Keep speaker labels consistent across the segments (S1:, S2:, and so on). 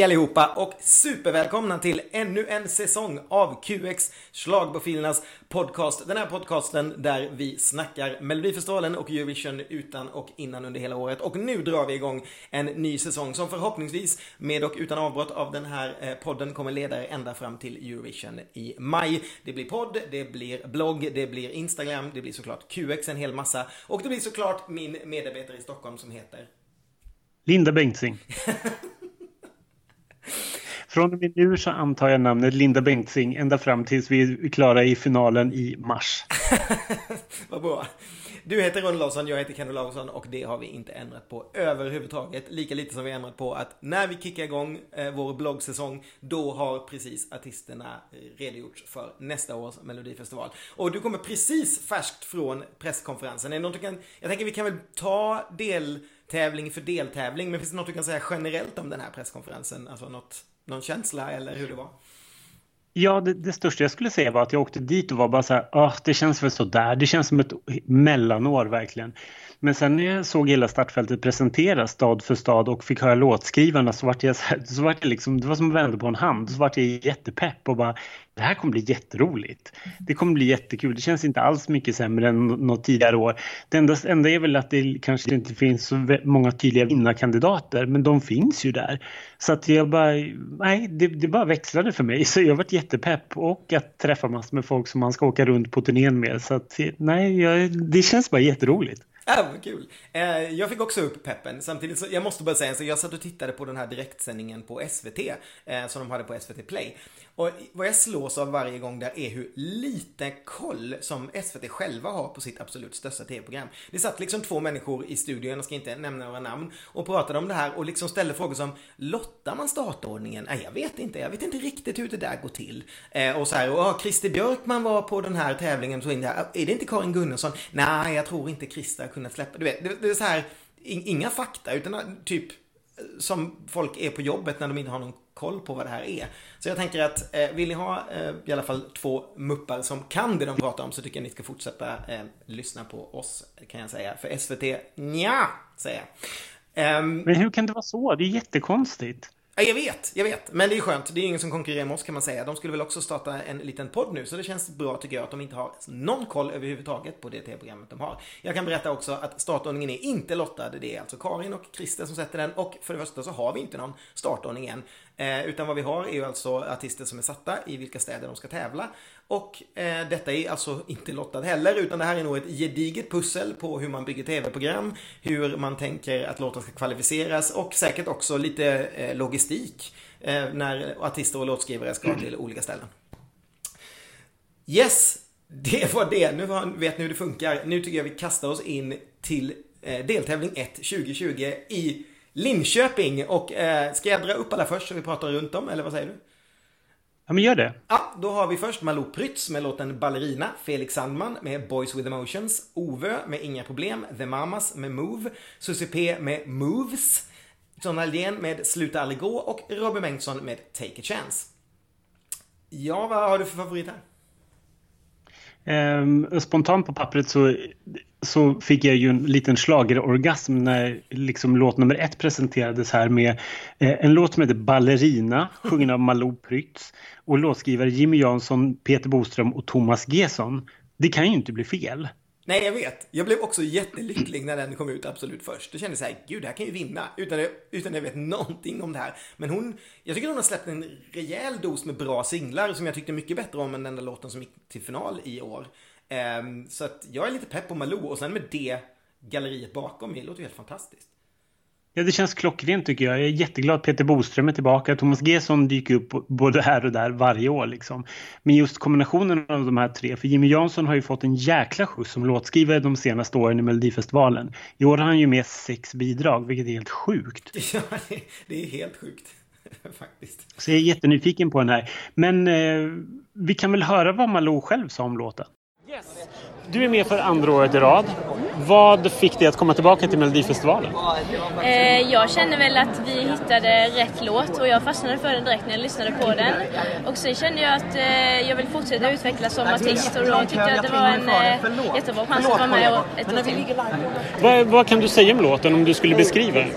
S1: Hej allihopa och supervälkomna till ännu en säsong av QX Schlagprofilernas podcast. Den här podcasten där vi snackar Melodifestivalen och Eurovision utan och innan under hela året. Och nu drar vi igång en ny säsong som förhoppningsvis med och utan avbrott av den här eh, podden kommer leda er ända fram till Eurovision i maj. Det blir podd, det blir blogg, det blir Instagram, det blir såklart QX en hel massa och det blir såklart min medarbetare i Stockholm som heter
S2: Linda Bengtzing. Från och med nu så antar jag namnet Linda Bengtzing ända fram tills vi är klara i finalen i mars.
S1: Vad bra. Du heter Ronny Larsson, jag heter Kenny Larsson och det har vi inte ändrat på överhuvudtaget. Lika lite som vi ändrat på att när vi kickar igång eh, vår bloggsäsong, då har precis artisterna redogjorts för nästa års Melodifestival. Och du kommer precis färskt från presskonferensen. Är det något du kan, jag tänker vi kan väl ta del... Tävling för deltävling, men finns det något du kan säga generellt om den här presskonferensen? Alltså något, någon känsla eller hur det var?
S2: Ja, det, det, största jag skulle säga var att jag åkte dit och var bara så här, oh, det känns väl så där. det känns som ett mellanår verkligen. Men sen när jag såg hela startfältet presenteras stad för stad och fick höra låtskrivarna så vart jag så, här, så vart jag liksom, det var som att vända på en hand. Så vart jag jättepepp och bara, det här kommer bli jätteroligt. Det kommer bli jättekul. Det känns inte alls mycket sämre än något tidigare år. Det enda, enda är väl att det kanske inte finns så många tydliga vinnarkandidater, men de finns ju där. Så att jag bara, nej, det, det bara växlade för mig. Så jag varit jättepepp och att träffa massor med folk som man ska åka runt på turnén med. Så att nej, jag, det känns bara jätteroligt.
S1: Ja, vad kul. Eh, jag fick också upp peppen. Samtidigt så, jag måste bara säga, så jag satt och tittade på den här direktsändningen på SVT, eh, som de hade på SVT Play. Och vad jag slås av varje gång där är hur lite koll som SVT själva har på sitt absolut största tv-program. Det satt liksom två människor i studion, jag ska inte nämna några namn, och pratade om det här och liksom ställde frågor som Lottar man startordningen? Nej, jag vet inte, jag vet inte riktigt hur det där går till. Eh, och så här, och Christer Björkman var på den här tävlingen, så in där, är det inte Karin Gunnarsson? Nej, jag tror inte Christer har kunnat släppa, du vet, det, det är så här, inga fakta, utan typ som folk är på jobbet när de inte har någon koll på vad det här är. Så jag tänker att eh, vill ni ha eh, i alla fall två muppar som kan det de pratar om så tycker jag ni ska fortsätta eh, lyssna på oss kan jag säga. För SVT, nja, säger
S2: jag. Um, Men hur kan det vara så? Det är jättekonstigt.
S1: Jag vet, jag vet. Men det är skönt. Det är ingen som konkurrerar med oss kan man säga. De skulle väl också starta en liten podd nu. Så det känns bra tycker jag att de inte har någon koll överhuvudtaget på det tv-programmet de har. Jag kan berätta också att startordningen är inte lottad. Det är alltså Karin och Christer som sätter den. Och för det första så har vi inte någon startordning än. Eh, utan vad vi har är ju alltså artister som är satta i vilka städer de ska tävla. Och eh, detta är alltså inte lottat heller, utan det här är nog ett gediget pussel på hur man bygger tv-program, hur man tänker att låten ska kvalificeras och säkert också lite eh, logistik eh, när artister och låtskrivare ska till olika ställen. Yes, det var det. Nu vet ni hur det funkar. Nu tycker jag vi kastar oss in till eh, deltävling 1 2020 i Linköping. Och eh, ska jag dra upp alla först så vi pratar runt om, eller vad säger du?
S2: Ja, men gör det.
S1: Ja, då har vi först Malou Prytz med låten Ballerina, Felix Sandman med Boys with Emotions, Ove med Inga Problem, The Mamas med Move, Susie P med Moves, John Aldén med Sluta aldrig gå och Robin Bengtsson med Take a Chance. Ja, vad har du för favorit här?
S2: Um, spontant på pappret så, så fick jag ju en liten slagerorgasm när liksom låt nummer ett presenterades här med eh, en låt som heter Ballerina sjungen av Malou Prytz och låtskrivare Jimmy Jansson, Peter Boström och Thomas Gesson. Det kan ju inte bli fel.
S1: Nej, jag vet. Jag blev också jättelycklig när den kom ut absolut först. Då kände jag så här, gud, det här kan ju vinna. Utan, utan jag vet någonting om det här. Men hon, jag tycker hon har släppt en rejäl dos med bra singlar som jag tyckte mycket bättre om än den där låten som gick till final i år. Um, så att jag är lite pepp på Malou och sen med det galleriet bakom mig, det låter ju helt fantastiskt.
S2: Ja, det känns klockrent tycker jag. Jag är jätteglad att Peter Boström är tillbaka. Thomas Gesson dyker upp både här och där varje år. Liksom. Men just kombinationen av de här tre, för Jimmy Jansson har ju fått en jäkla skjuts som låtskrivare de senaste åren i Melodifestivalen. I år har han ju med sex bidrag, vilket är helt sjukt.
S1: Ja, det är helt sjukt. Faktiskt.
S2: Så jag är jättenyfiken på den här. Men eh, vi kan väl höra vad Malou själv sa om låten? Yes. Du är med för andra året i rad. Vad fick dig att komma tillbaka till Melodifestivalen?
S3: Eh, jag känner väl att vi hittade rätt låt och jag fastnade för den direkt när jag lyssnade på den. Och sen kände jag att eh, jag vill fortsätta utvecklas som artist och då tyckte jag att det var en eh, jättebra chans att vara med ett år till.
S2: Vad, vad kan du säga om låten om du skulle beskriva den?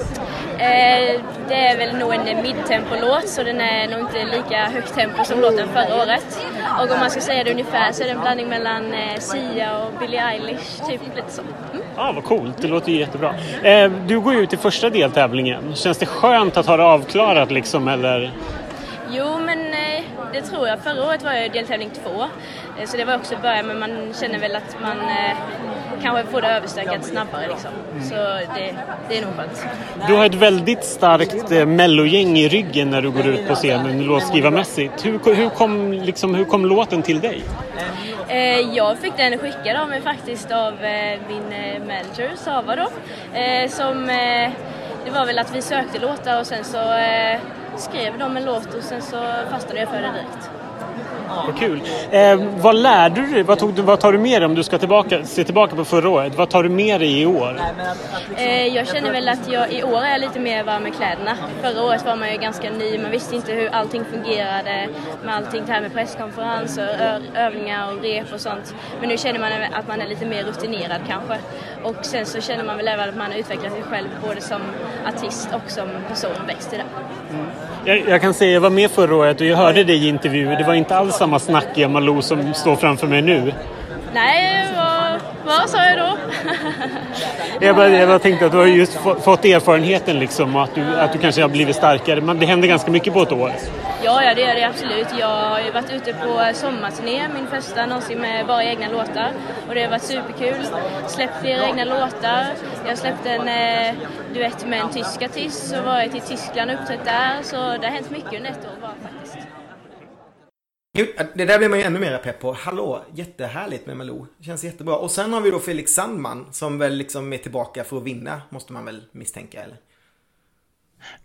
S3: Eh, det är väl nog en midtempo-låt så den är nog inte lika högt tempo som låten förra året. Och om man ska säga det ungefär så är det en blandning mellan eh, Sia och Billie Eilish, typ lite så. Mm.
S2: Ja, vad coolt, det låter ju jättebra. Eh, du går ut i första deltävlingen. Känns det skönt att ha det avklarat liksom eller?
S3: Jo, men eh, det tror jag. Förra året var jag i deltävling två. Eh, så det var också början, men man känner väl att man eh, eh, kanske får det överstökat snabbare liksom. Så det, det är nog skönt.
S2: Du har ett väldigt starkt eh, mellogäng i ryggen när du går ut på scenen låtskrivarmässigt. Hur, hur, kom, liksom, hur kom låten till dig?
S3: Eh, jag fick den skickad av mig faktiskt av eh, min eh, manager Sava då. Som, det var väl att vi sökte låtar och sen så skrev de en låt och sen så fastnade jag för den direkt.
S2: Vad kul. Eh, vad lärde du dig? Vad, tog, vad tar du med dig om du ska tillbaka, se tillbaka på förra året? Vad tar du med dig i år?
S3: Eh, jag känner väl att jag i år är lite mer varm med kläderna. Förra året var man ju ganska ny, man visste inte hur allting fungerade med allting det här med presskonferenser, övningar och rep och sånt. Men nu känner man att man är lite mer rutinerad kanske. Och sen så känner man väl även att man har utvecklat sig själv både som artist och som person, växt i det.
S2: Mm. Jag, jag, kan säga, jag var med förra året och jag hörde dig i intervjuer. Det var inte alls samma snackiga Malou som står framför mig nu.
S3: Nej, vad, vad sa jag då?
S2: jag, bara, jag bara tänkte att du har just fått erfarenheten liksom, att du, att du kanske har blivit starkare. Men det händer ganska mycket på ett år.
S3: Ja, ja det gör det absolut. Jag har varit ute på sommarturné, min första någonsin med bara egna låtar. Och det har varit superkul. Släppt flera egna låtar. Jag släppte en eh, duett med en tysk artist och varit i Tyskland och uppträtt där. Så det har hänt mycket under ett år. Äh,
S1: det där blir man ju ännu mer pepp på. Hallå, jättehärligt med Malou. Känns jättebra. Och sen har vi då Felix Sandman som väl liksom är tillbaka för att vinna, måste man väl misstänka, eller?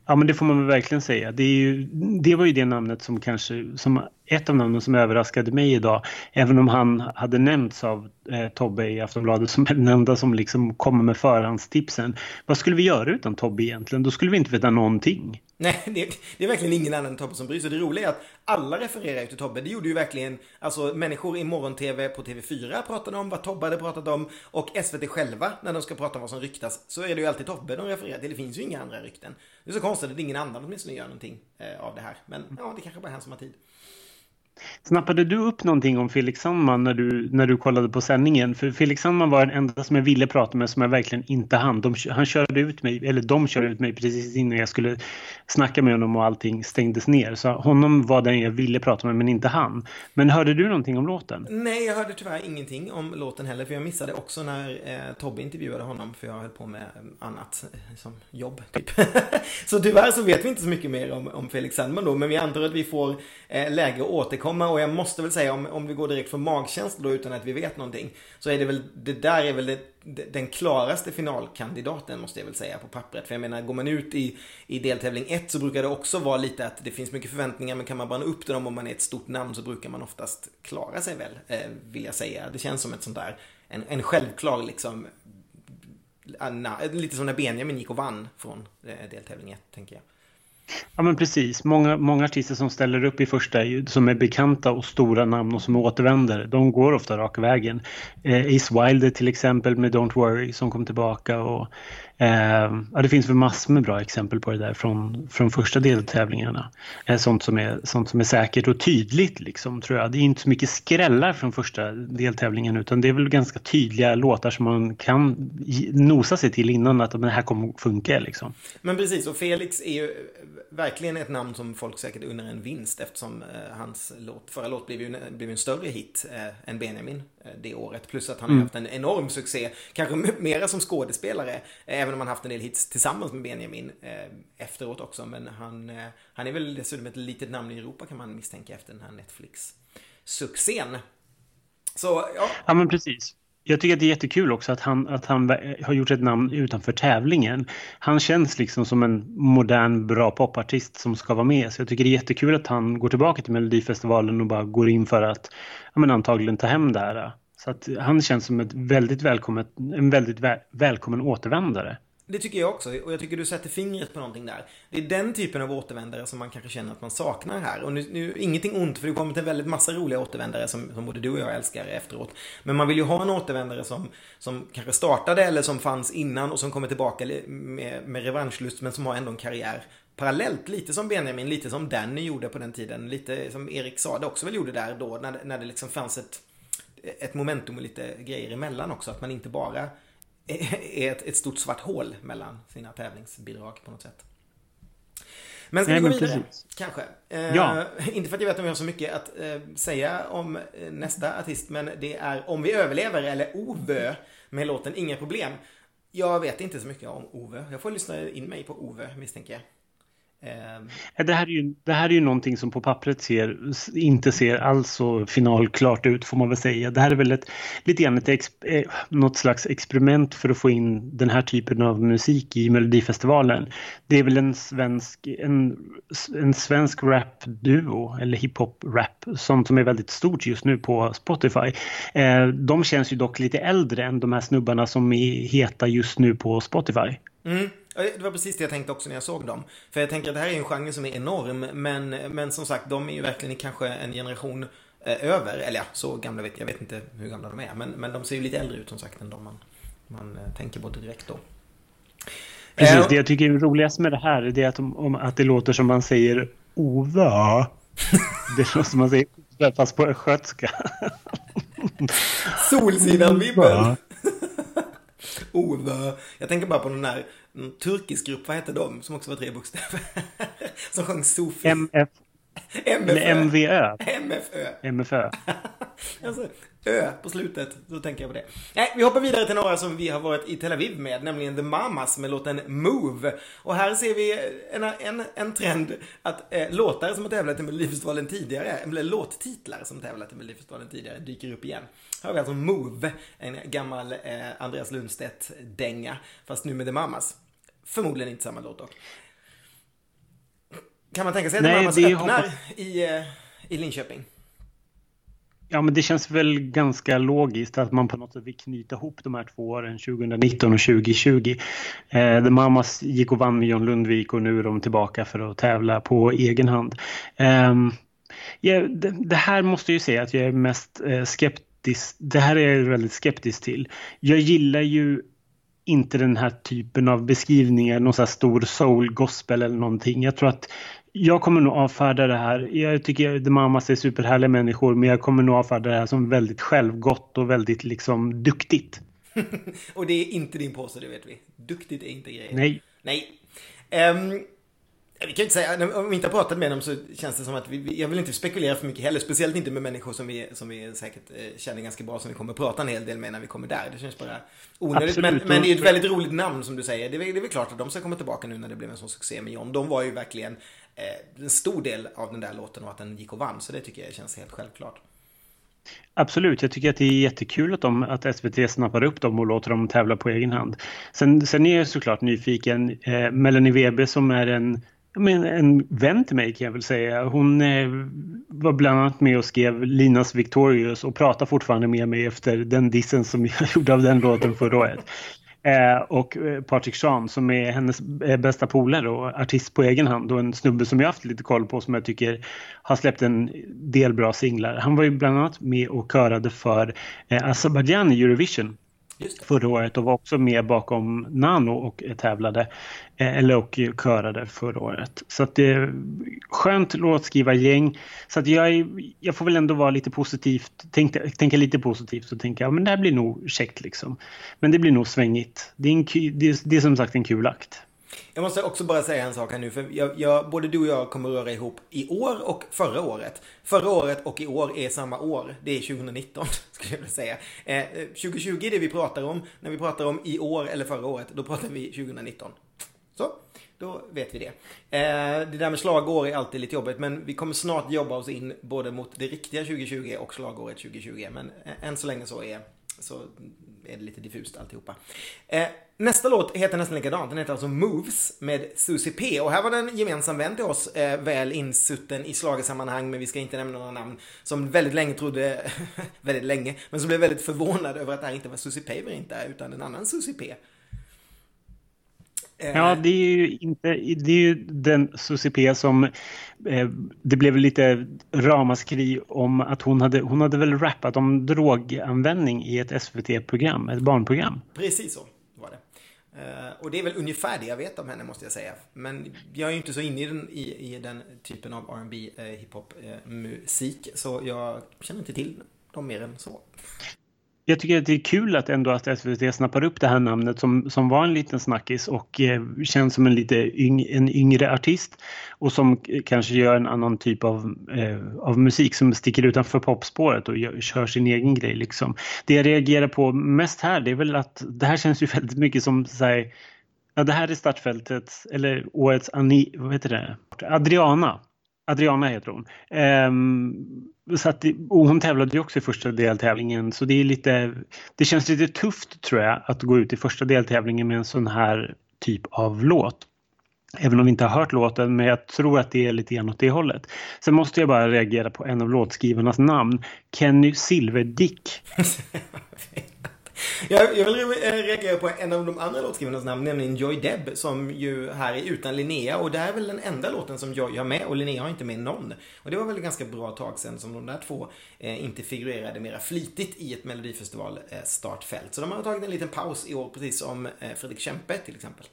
S2: Ja, men det får man väl verkligen säga. Det, är ju, det var ju det namnet som kanske, som ett av namnen som överraskade mig idag. Även om han hade nämnts av eh, Tobbe i Aftonbladet som den enda som liksom kommer med förhandstipsen. Vad skulle vi göra utan Tobbe egentligen? Då skulle vi inte veta någonting.
S1: Nej, det, det är verkligen ingen annan än Tobbe som bryr sig. Det roliga är att alla refererar till Tobbe. Det gjorde ju verkligen, alltså människor i morgon-tv på TV4 pratade om vad Tobbe hade pratat om och SVT själva när de ska prata om vad som ryktas så är det ju alltid Tobbe de refererar till. Det finns ju inga andra rykten. Det är så konstigt att ingen annan åtminstone gör någonting eh, av det här. Men ja, det kanske bara är han som har tid.
S2: Snappade du upp någonting om Felix Sandman när du, när du kollade på sändningen? För Felix Sandman var den enda som jag ville prata med som jag verkligen inte hann. De, han körde ut mig, eller de körde ut mig precis innan jag skulle snacka med honom och allting stängdes ner. Så honom var den jag ville prata med men inte han. Men hörde du någonting om låten?
S1: Nej, jag hörde tyvärr ingenting om låten heller. För jag missade också när eh, Tobbe intervjuade honom. För jag höll på med annat eh, som jobb, typ. så tyvärr så vet vi inte så mycket mer om, om Felix Sandman då. Men vi antar att vi får eh, läge att återkomma. Och jag måste väl säga om, om vi går direkt från magkänsla då utan att vi vet någonting. Så är det väl, det där är väl det, den klaraste finalkandidaten måste jag väl säga på pappret. För jag menar, går man ut i, i deltävling 1 så brukar det också vara lite att det finns mycket förväntningar men kan man bara nå upp till dem om man är ett stort namn så brukar man oftast klara sig väl, eh, vill jag säga. Det känns som ett sånt där, en, en självklar liksom, lite som när Benjamin gick och vann från eh, deltävling 1, tänker jag.
S2: Ja men precis. Många, många artister som ställer upp i första som är bekanta och stora namn och som återvänder, de går ofta raka vägen. Eh, Ace Wilder till exempel med Don't Worry som kom tillbaka och Eh, ja, det finns väl massor med bra exempel på det där från, från första deltävlingarna. Eh, sånt, som är, sånt som är säkert och tydligt liksom, tror jag. Det är inte så mycket skrällar från första deltävlingen utan det är väl ganska tydliga låtar som man kan nosa sig till innan att det här kommer funka. Liksom.
S1: Men precis, och Felix är ju verkligen ett namn som folk säkert undrar en vinst eftersom eh, hans låt, förra låt blev ju en, blev en större hit eh, än Benjamin det året. Plus att han mm. har haft en enorm succé, kanske mera som skådespelare, eh, även om han haft en del hits tillsammans med Benjamin eh, efteråt också. Men han, eh, han är väl dessutom ett litet namn i Europa kan man misstänka efter den här Netflix-succén. Så, ja.
S2: Ja, men precis. Jag tycker att det är jättekul också att han, att han har gjort ett namn utanför tävlingen. Han känns liksom som en modern, bra popartist som ska vara med. Så jag tycker det är jättekul att han går tillbaka till Melodifestivalen och bara går in för att ja, men antagligen ta hem det här. Så att han känns som ett väldigt välkommet, en väldigt väl, välkommen återvändare.
S1: Det tycker jag också och jag tycker du sätter fingret på någonting där. Det är den typen av återvändare som man kanske känner att man saknar här. Och nu, nu ingenting ont för det kommer till väldigt massa roliga återvändare som, som både du och jag älskar efteråt. Men man vill ju ha en återvändare som, som kanske startade eller som fanns innan och som kommer tillbaka med, med revanschlust men som har ändå en karriär parallellt. Lite som Benjamin, lite som Danny gjorde på den tiden. Lite som Erik Sade också väl gjorde där då när, när det liksom fanns ett, ett momentum och lite grejer emellan också. Att man inte bara är ett, ett stort svart hål mellan sina tävlingsbidrag på något sätt. Men ska vi gå vidare? Kanske. Eh, ja. inte för att jag vet om vi har så mycket att eh, säga om eh, nästa artist, men det är Om vi överlever eller Ove med låten Inga problem. Jag vet inte så mycket om Ove. Jag får lyssna in mig på Ove misstänker jag.
S2: Ehm. Det här, är ju, det här är ju någonting som på pappret ser, inte ser alls så finalklart ut får man väl säga. Det här är väl ett, lite grann ett ex, eh, något slags experiment för att få in den här typen av musik i Melodifestivalen. Det är väl en svensk, en, en svensk rapduo eller hiphop-rap som, som är väldigt stort just nu på Spotify. Eh, de känns ju dock lite äldre än de här snubbarna som är heta just nu på Spotify.
S1: Mm. Det var precis det jag tänkte också när jag såg dem. För jag tänker att det här är en genre som är enorm. Men, men som sagt, de är ju verkligen kanske en generation eh, över. Eller ja, så gamla vet jag. vet inte hur gamla de är. Men, men de ser ju lite äldre ut som sagt än de man, man eh, tänker på direkt då.
S2: Precis, äh, det jag tycker är roligast med det här är att, om, att det låter som man säger Ova. det låter som man säger fast på östgötska.
S1: Solsidan-vibben. Ove. Jag tänker bara på den där turkisk grupp, vad hette de? Som också var tre bokstäver. som sjöng Sofi.
S2: MF. MFÖ. MVÖ.
S1: MFÖ.
S2: MFÖ.
S1: alltså, Ö på slutet, då tänker jag på det. Nej, vi hoppar vidare till några som vi har varit i Tel Aviv med, nämligen The Mamas med låten Move. Och här ser vi en, en, en trend att eh, låtar som har tävlat i Melodifestivalen tidigare, eller låttitlar som tävlat i Melodifestivalen tidigare, dyker upp igen. Här har vi alltså Move, en gammal eh, Andreas Lundstedt-dänga, fast nu med The Mamas. Förmodligen inte samma låt dock. Kan man tänka sig att Nej, Mamas öppnar i, eh, i Linköping?
S2: Ja, men det känns väl ganska logiskt att man på något sätt vill knyta ihop de här två åren, 2019 och 2020. Eh, The Mamas gick och vann med John Lundvik och nu är de tillbaka för att tävla på egen hand. Eh, ja, det, det, här måste jag ju säga att jag är mest eh, skeptisk. Det här är jag väldigt skeptisk till. Jag gillar ju inte den här typen av beskrivningar, någon sån här stor soul gospel eller någonting. Jag tror att jag kommer nog avfärda det här. Jag tycker The Mamas är superhärliga människor men jag kommer nog avfärda det här som väldigt självgott och väldigt liksom duktigt.
S1: och det är inte din påse, det vet vi. Duktigt är inte grejen.
S2: Nej.
S1: Nej. Um, vi kan inte säga, om vi inte har pratat med dem så känns det som att vi, jag vill inte spekulera för mycket heller. Speciellt inte med människor som vi, som vi säkert eh, känner ganska bra som vi kommer att prata en hel del med när vi kommer där. Det känns bara onödigt. Men, men, det är ett väldigt roligt namn som du säger. Det är, det är väl klart att de ska komma tillbaka nu när det blev en sån succé med John. De var ju verkligen eh, en stor del av den där låten och att den gick och vann. Så det tycker jag känns helt självklart.
S2: Absolut, jag tycker att det är jättekul att, de, att SVT snappar upp dem och låter dem tävla på egen hand. Sen, sen är jag såklart nyfiken. Eh, Melanie Webe som är en men en vän till mig kan jag väl säga. Hon eh, var bland annat med och skrev Linas Victorious och pratar fortfarande med mig efter den dissen som jag gjorde av den låten förra året. Eh, och eh, Patrik Sean som är hennes eh, bästa polare och artist på egen hand och en snubbe som jag haft lite koll på som jag tycker har släppt en del bra singlar. Han var ju bland annat med och körade för eh, Azerbaijan i Eurovision förra året och var också med bakom Nano och tävlade eh, eller och körade förra året. Så att det är skönt låtskrivargäng. Så att jag, jag får väl ändå vara lite positivt, tänka, tänka lite positivt och tänka ja men det här blir nog käckt liksom. Men det blir nog svängigt. Det är, en, det, det är som sagt en kul akt.
S1: Jag måste också bara säga en sak här nu, för jag, jag, både du och jag kommer röra ihop i år och förra året. Förra året och i år är samma år. Det är 2019, skulle jag vilja säga. Eh, 2020 är det vi pratar om. När vi pratar om i år eller förra året, då pratar vi 2019. Så, då vet vi det. Eh, det där med slagår är alltid lite jobbigt, men vi kommer snart jobba oss in både mot det riktiga 2020 och slagåret 2020. Men eh, än så länge så är, så är det lite diffust alltihopa. Eh, Nästa låt heter nästan likadant. Den heter alltså Moves med Susie P. Och här var den gemensam vän till oss, eh, väl insutten i slagesammanhang, men vi ska inte nämna några namn, som väldigt länge trodde, väldigt länge, men som blev väldigt förvånad över att det här inte var Susie P inte utan en annan Susie P.
S2: Ja, det är ju inte, det är ju den Susie som eh, det blev lite ramaskri om att hon hade, hon hade väl rappat om droganvändning i ett SVT-program, ett barnprogram.
S1: Precis så var det. Eh, och det är väl ungefär det jag vet om henne måste jag säga. Men jag är ju inte så inne i den, i, i den typen av R&B eh, hiphop eh, musik. Så jag känner inte till dem mer än så
S2: jag tycker att det är kul att ändå att SVT snappar upp det här namnet som, som var en liten snackis och eh, känns som en lite yng, en yngre artist och som kanske gör en annan typ av, eh, av musik som sticker utanför popspåret och gör, kör sin egen grej liksom. Det jag reagerar på mest här det är väl att det här känns ju väldigt mycket som så här, ja det här är startfältet eller årets Ani, vad heter det? Adriana Adriana heter hon. Um, så att, och hon tävlade ju också i första deltävlingen så det är lite, det känns lite tufft tror jag att gå ut i första deltävlingen med en sån här typ av låt. Även om vi inte har hört låten, men jag tror att det är lite grann åt det hållet. Sen måste jag bara reagera på en av låtskrivarnas namn. Kenny Silverdick.
S1: Jag, jag vill eh, reagera på en av de andra låtskrivarnas namn, nämligen Joy Deb, som ju här är utan Linnea. Och det här är väl den enda låten som Joy har med och Linnea har inte med någon. Och det var väl ett ganska bra tag sedan som de där två eh, inte figurerade mera flitigt i ett Melodifestival eh, startfält. Så de har tagit en liten paus i år, precis som eh, Fredrik Kempe till exempel.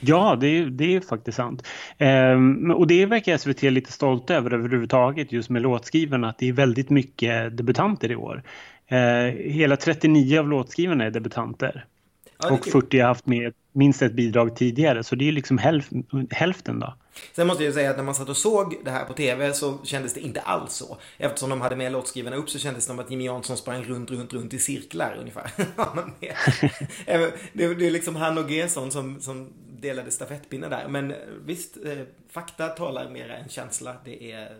S2: Ja, det är, det är faktiskt sant. Ehm, och det verkar SVT lite stolt över överhuvudtaget just med låtskrivarna att det är väldigt mycket debutanter i år. Eh, hela 39 av låtskrivarna är debutanter. Ja, och 40 har haft med minst ett bidrag tidigare, så det är liksom hälf hälften då.
S1: Sen måste jag säga att när man satt och såg det här på tv så kändes det inte alls så. Eftersom de hade med låtskrivarna upp så kändes det som att Jimmy Jansson sprang runt, runt, runt i cirklar ungefär. det, är liksom han och Gesson som, som delade stafettpinnar där. Men visst, eh, fakta talar mer än känsla. Det är,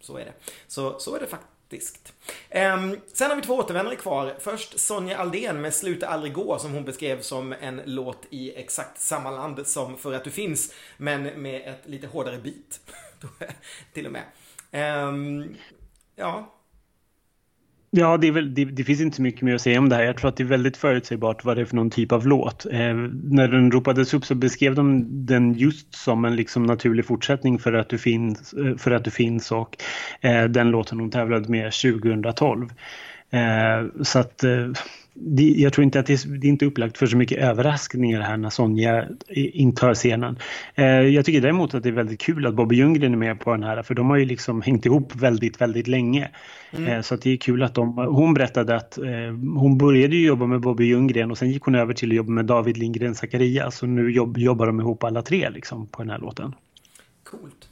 S1: så är det. Så, så är det faktiskt faktiskt. Um, sen har vi två återvändare kvar. Först Sonja Aldén med Sluta aldrig gå som hon beskrev som en låt i exakt samma land som För att du finns men med ett lite hårdare beat. Till och med. Um, ja,
S2: Ja, det, väl, det, det, finns inte så mycket mer att säga om det här. Jag tror att det är väldigt förutsägbart vad det är för någon typ av låt. Eh, när den ropades upp så beskrev de den just som en liksom naturlig fortsättning för att du finns, eh, för att du finns och eh, den låten hon tävlade med 2012. Eh, så att eh, det, jag tror inte att det, det är inte upplagt för så mycket överraskningar här när Sonja intar scenen. Eh, jag tycker däremot att det är väldigt kul att Bobby Ljunggren är med på den här för de har ju liksom hängt ihop väldigt, väldigt länge. Mm. Eh, så att det är kul att de, hon berättade att eh, hon började jobba med Bobby Ljunggren och sen gick hon över till att jobba med David Lindgren Zacharias och nu jobb, jobbar de ihop alla tre liksom på den här låten.
S1: Coolt.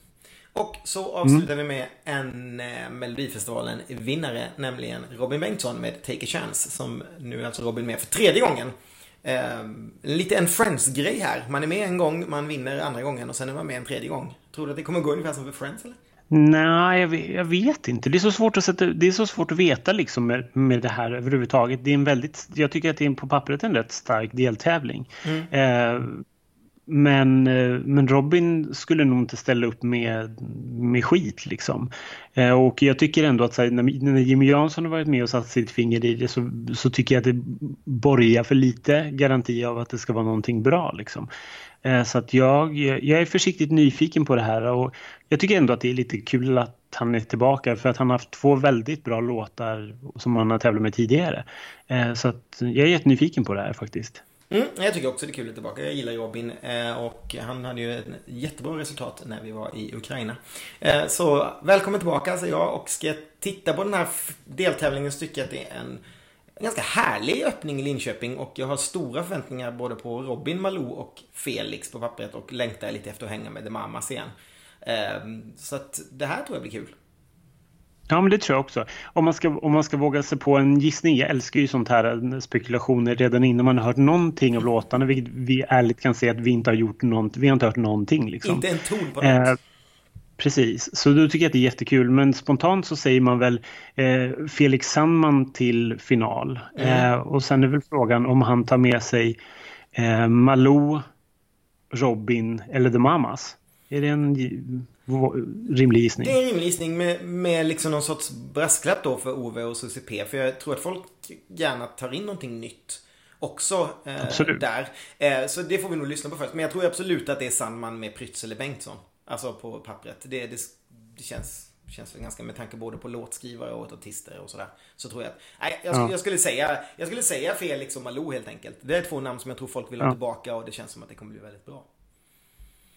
S1: Och så avslutar mm. vi med en eh, Melodifestivalen-vinnare, nämligen Robin Bengtsson med Take a Chance, som nu är alltså Robin med för tredje gången. Eh, lite en Friends-grej här. Man är med en gång, man vinner andra gången och sen är man med en tredje gång. Tror du att det kommer gå ungefär som för Friends eller?
S2: Nej, jag vet, jag vet, inte. Det är så svårt att, sätta, det är så svårt att veta liksom med, med det här överhuvudtaget. Det är en väldigt, jag tycker att det är på pappret en rätt stark deltävling. Mm. Eh, men, eh, men Robin skulle nog inte ställa upp med, med skit liksom. Eh, och jag tycker ändå att här, när Jimmy Jansson har varit med och satt sitt finger i det så, så tycker jag att det borgar för lite garanti av att det ska vara någonting bra liksom. Eh, så att jag, jag är försiktigt nyfiken på det här och jag tycker ändå att det är lite kul att han är tillbaka för att han har haft två väldigt bra låtar som han har tävlat med tidigare. Så att jag är jättenyfiken på det här faktiskt.
S1: Mm, jag tycker också det är kul att tillbaka. Jag gillar Robin eh, och han hade ju ett jättebra resultat när vi var i Ukraina. Eh, så välkommen tillbaka säger jag och ska jag titta på den här deltävlingen så tycker jag att det är en, ganska härlig öppning i Linköping och jag har stora förväntningar både på Robin, Malou och Felix på pappret och längtar lite efter att hänga med The Mamas igen. Eh, så att det här tror jag blir kul.
S2: Ja, men det tror jag också. Om man, ska, om man ska våga sig på en gissning. Jag älskar ju sånt här spekulationer redan innan man har hört någonting av låtarna. Vilket vi ärligt kan säga att vi inte har gjort något, vi har inte hört någonting. Liksom.
S1: Inte en ton på något. Eh,
S2: precis, så då tycker jag att det är jättekul. Men spontant så säger man väl eh, Felix Sandman till final. Mm. Eh, och sen är väl frågan om han tar med sig eh, Malou, Robin eller The Mamas. Är det en rimlig gissning?
S1: Det är en rimlig gissning med, med liksom någon sorts brasklapp då för Ove och Susie P. För jag tror att folk gärna tar in någonting nytt. också eh, där. Eh, så det får vi nog lyssna på först. Men jag tror absolut att det är Sandman med Prytz eller Bengtsson. Alltså på pappret. Det, det, det känns känns väl ganska med tanke både på låtskrivare och artister och sådär. Så tror jag att, nej, jag, ja. jag, skulle säga, jag skulle säga Felix och Malou helt enkelt. Det är två namn som jag tror folk vill ha ja. tillbaka och det känns som att det kommer bli väldigt bra.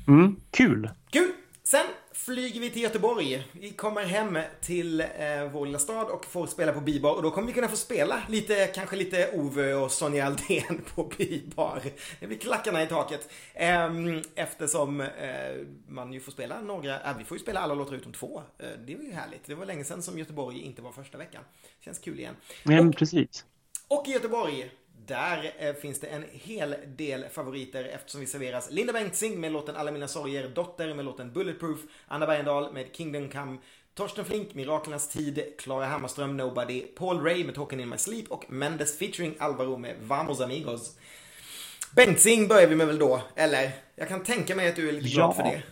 S2: Mm, kul!
S1: Kul! Sen flyger vi till Göteborg. Vi kommer hem till eh, vår lilla stad och får spela på Bibar och då kommer vi kunna få spela lite, kanske lite Ove och Sonja Aldén på Bibar. Det blir klackarna i taket. Eh, eftersom eh, man ju får spela några, äh, vi får ju spela alla låtar utom två. Eh, det var ju härligt. Det var länge sedan som Göteborg inte var första veckan. Känns kul igen.
S2: Ja, och, precis.
S1: Och i Göteborg där eh, finns det en hel del favoriter eftersom vi serveras Linda Bengtzing med låten Alla mina sorger, Dotter med låten Bulletproof, Anna Bergendahl med Kingdom Come, Torsten Flink, Miraklernas tid, Klara Hammarström, Nobody, Paul Ray med Talking in my sleep och Mendes featuring Alvaro med Vamos amigos. Bengtzing börjar vi med väl då, eller? Jag kan tänka mig att du är lite glad ja. för det.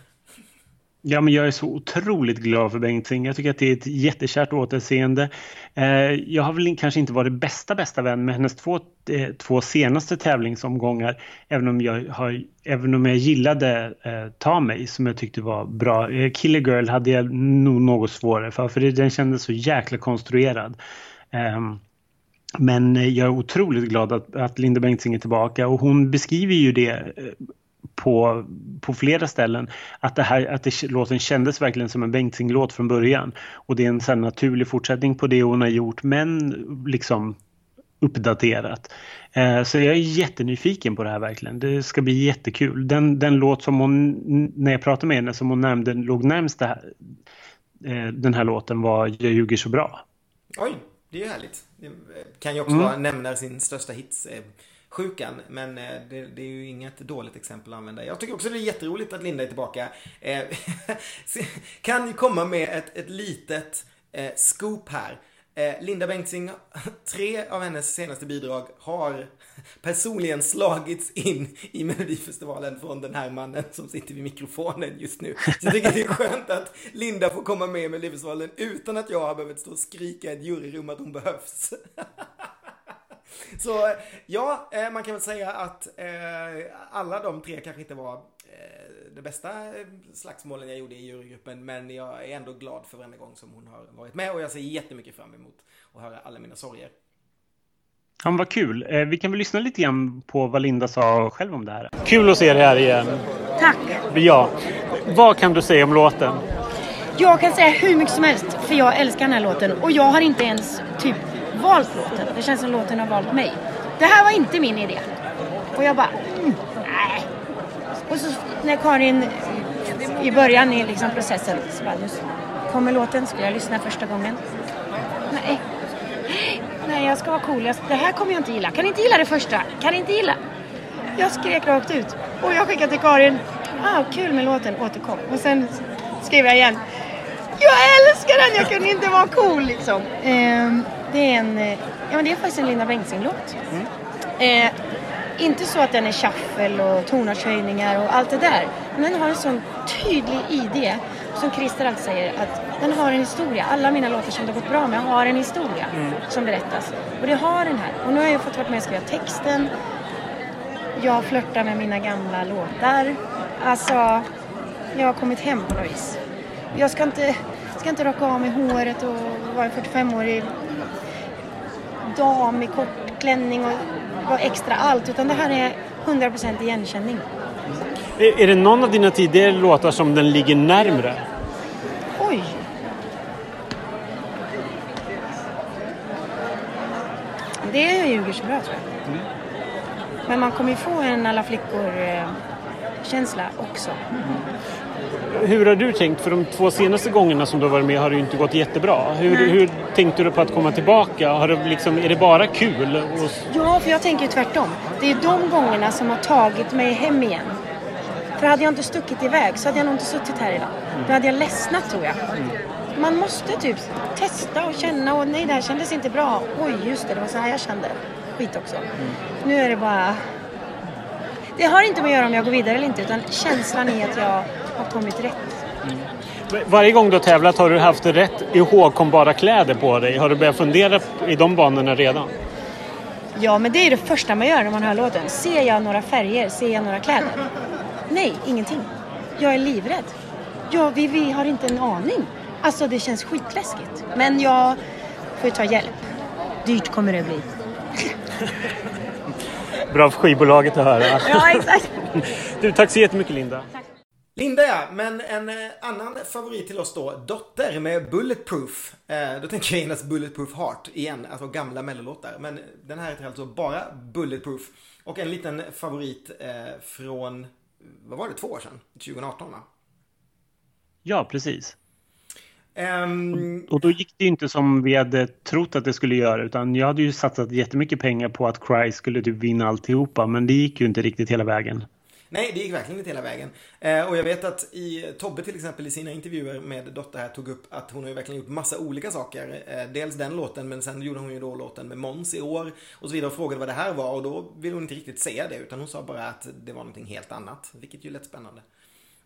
S2: Ja, men jag är så otroligt glad för Bengtzing. Jag tycker att det är ett jättekärt återseende. Eh, jag har väl kanske inte varit bästa bästa vän med hennes två, eh, två senaste tävlingsomgångar. Även om jag, har, även om jag gillade eh, Ta mig som jag tyckte var bra. Eh, Killer Girl hade jag nog något svårare för, för den kändes så jäkla konstruerad. Ehm, men jag är otroligt glad att, att Linda Bengtzing är tillbaka och hon beskriver ju det på, på flera ställen att, det här, att det, låten kändes verkligen som en Bengtzing-låt från början. Och det är en sån naturlig fortsättning på det hon har gjort men liksom uppdaterat. Eh, så jag är jättenyfiken på det här verkligen. Det ska bli jättekul. Den, den låt som hon, när jag pratade med henne, som hon nämnde låg närmst här, eh, den här låten var Jag ljuger så bra.
S1: Oj, det är ju härligt. Det kan ju också mm. nämna sin största hits. Eh, sjukan. Men eh, det, det, är ju inget dåligt exempel att använda. Jag tycker också det är jätteroligt att Linda är tillbaka. Eh, kan ju komma med ett, ett litet eh, scoop här. Eh, Linda Bengtzing, tre av hennes senaste bidrag har personligen slagits in i Melodifestivalen från den här mannen som sitter vid mikrofonen just nu. Så jag tycker det är skönt att Linda får komma med i Melodifestivalen utan att jag har behövt stå och skrika i ett juryrum att hon behövs. Så ja, eh, man kan väl säga att eh, alla de tre kanske inte var eh, det bästa slagsmålen jag gjorde i jurygruppen. Men jag är ändå glad för varenda gång som hon har varit med och jag ser jättemycket fram emot att höra alla mina sorger.
S2: Ja, vad kul. Vi kan väl lyssna lite grann på vad Linda sa själv om det här. Kul att se dig här igen.
S4: Tack.
S2: Ja. Vad kan du säga om låten?
S4: Jag kan säga hur mycket som helst, för jag älskar den här låten. Och jag har inte ens typ valt låten. Det känns som låten har valt mig. Det här var inte min idé. Och jag bara, mm, nej. Och så när Karin i början i liksom processen så bara, nu kommer låten, ska jag lyssna första gången? Nej. Nej, jag ska vara cool. Det här kommer jag inte gilla. Kan inte gilla det första. Kan inte gilla. Jag skrek rakt ut. Och jag skickade till Karin. Ah, kul med låten, återkom. Och sen skrev jag igen. Jag älskar den! Jag kunde inte vara cool liksom. Um, det är en, eh, ja men det är faktiskt en Linda Bengtzing-låt. Mm. Eh, inte så att den är shuffle och tonartshöjningar och allt det där. Men den har en sån tydlig idé. Som Christer alltid säger, att den har en historia. Alla mina låtar som det har gått bra med har en historia mm. som berättas. Och det har den här. Och nu har jag fått vara med och skriva texten. Jag flörtar med mina gamla låtar. Alltså, jag har kommit hem på något vis. Jag ska inte, ska inte raka av mig håret och vara 45-årig dam i kort klänning och extra allt. Utan det här är 100% igenkänning.
S2: Är, är det någon av dina tidigare låtar som den ligger närmre?
S4: Oj! Det är ljuger så bra tror jag. Mm. Men man kommer ju få en alla flickor-känsla också. Mm
S2: hur har du tänkt? För de två senaste gångerna som du har varit med har det ju inte gått jättebra. Hur, hur tänkte du på att komma tillbaka? Har det liksom, är det bara kul? Och...
S4: Ja, för jag tänker ju tvärtom. Det är de gångerna som har tagit mig hem igen. För hade jag inte stuckit iväg så hade jag nog inte suttit här idag. Mm. Då hade jag ledsnat tror jag. Mm. Man måste typ testa och känna och nej det här kändes inte bra. Oj just det, det var så här jag kände. Skit också. Mm. Nu är det bara... Det har inte med att göra om jag går vidare eller inte utan känslan är att jag har kommit rätt.
S2: Mm. Varje gång du har tävlat har du haft rätt ihågkombara kläder på dig. Har du börjat fundera i de banorna redan?
S4: Ja, men det är det första man gör när man hör låten. Ser jag några färger? Ser jag några kläder? Nej, ingenting. Jag är livrädd. Ja, vi, vi har inte en aning. Alltså, det känns skitläskigt. Men jag får ju ta hjälp. Dyrt kommer det bli.
S2: Bra för skivbolaget att höra.
S4: Ja, exakt.
S2: Du, tack så jättemycket Linda.
S1: Linda ja, men en eh, annan favorit till oss då, Dotter med Bulletproof. Eh, då tänker jag genast Bulletproof Heart igen, alltså gamla mellolåtar. Men den här heter alltså bara Bulletproof. Och en liten favorit eh, från, vad var det, två år sedan? 2018 va?
S2: Ja, precis.
S1: Um,
S2: och då gick det ju inte som vi hade trott att det skulle göra utan jag hade ju satsat jättemycket pengar på att Cry skulle typ vinna alltihopa men det gick ju inte riktigt hela vägen.
S1: Nej, det gick verkligen inte hela vägen. Eh, och jag vet att i Tobbe till exempel i sina intervjuer med Dotter här tog upp att hon har ju verkligen gjort massa olika saker. Eh, dels den låten men sen gjorde hon ju då låten med Måns i år och så vidare och frågade vad det här var och då ville hon inte riktigt säga det utan hon sa bara att det var någonting helt annat. Vilket ju lät spännande.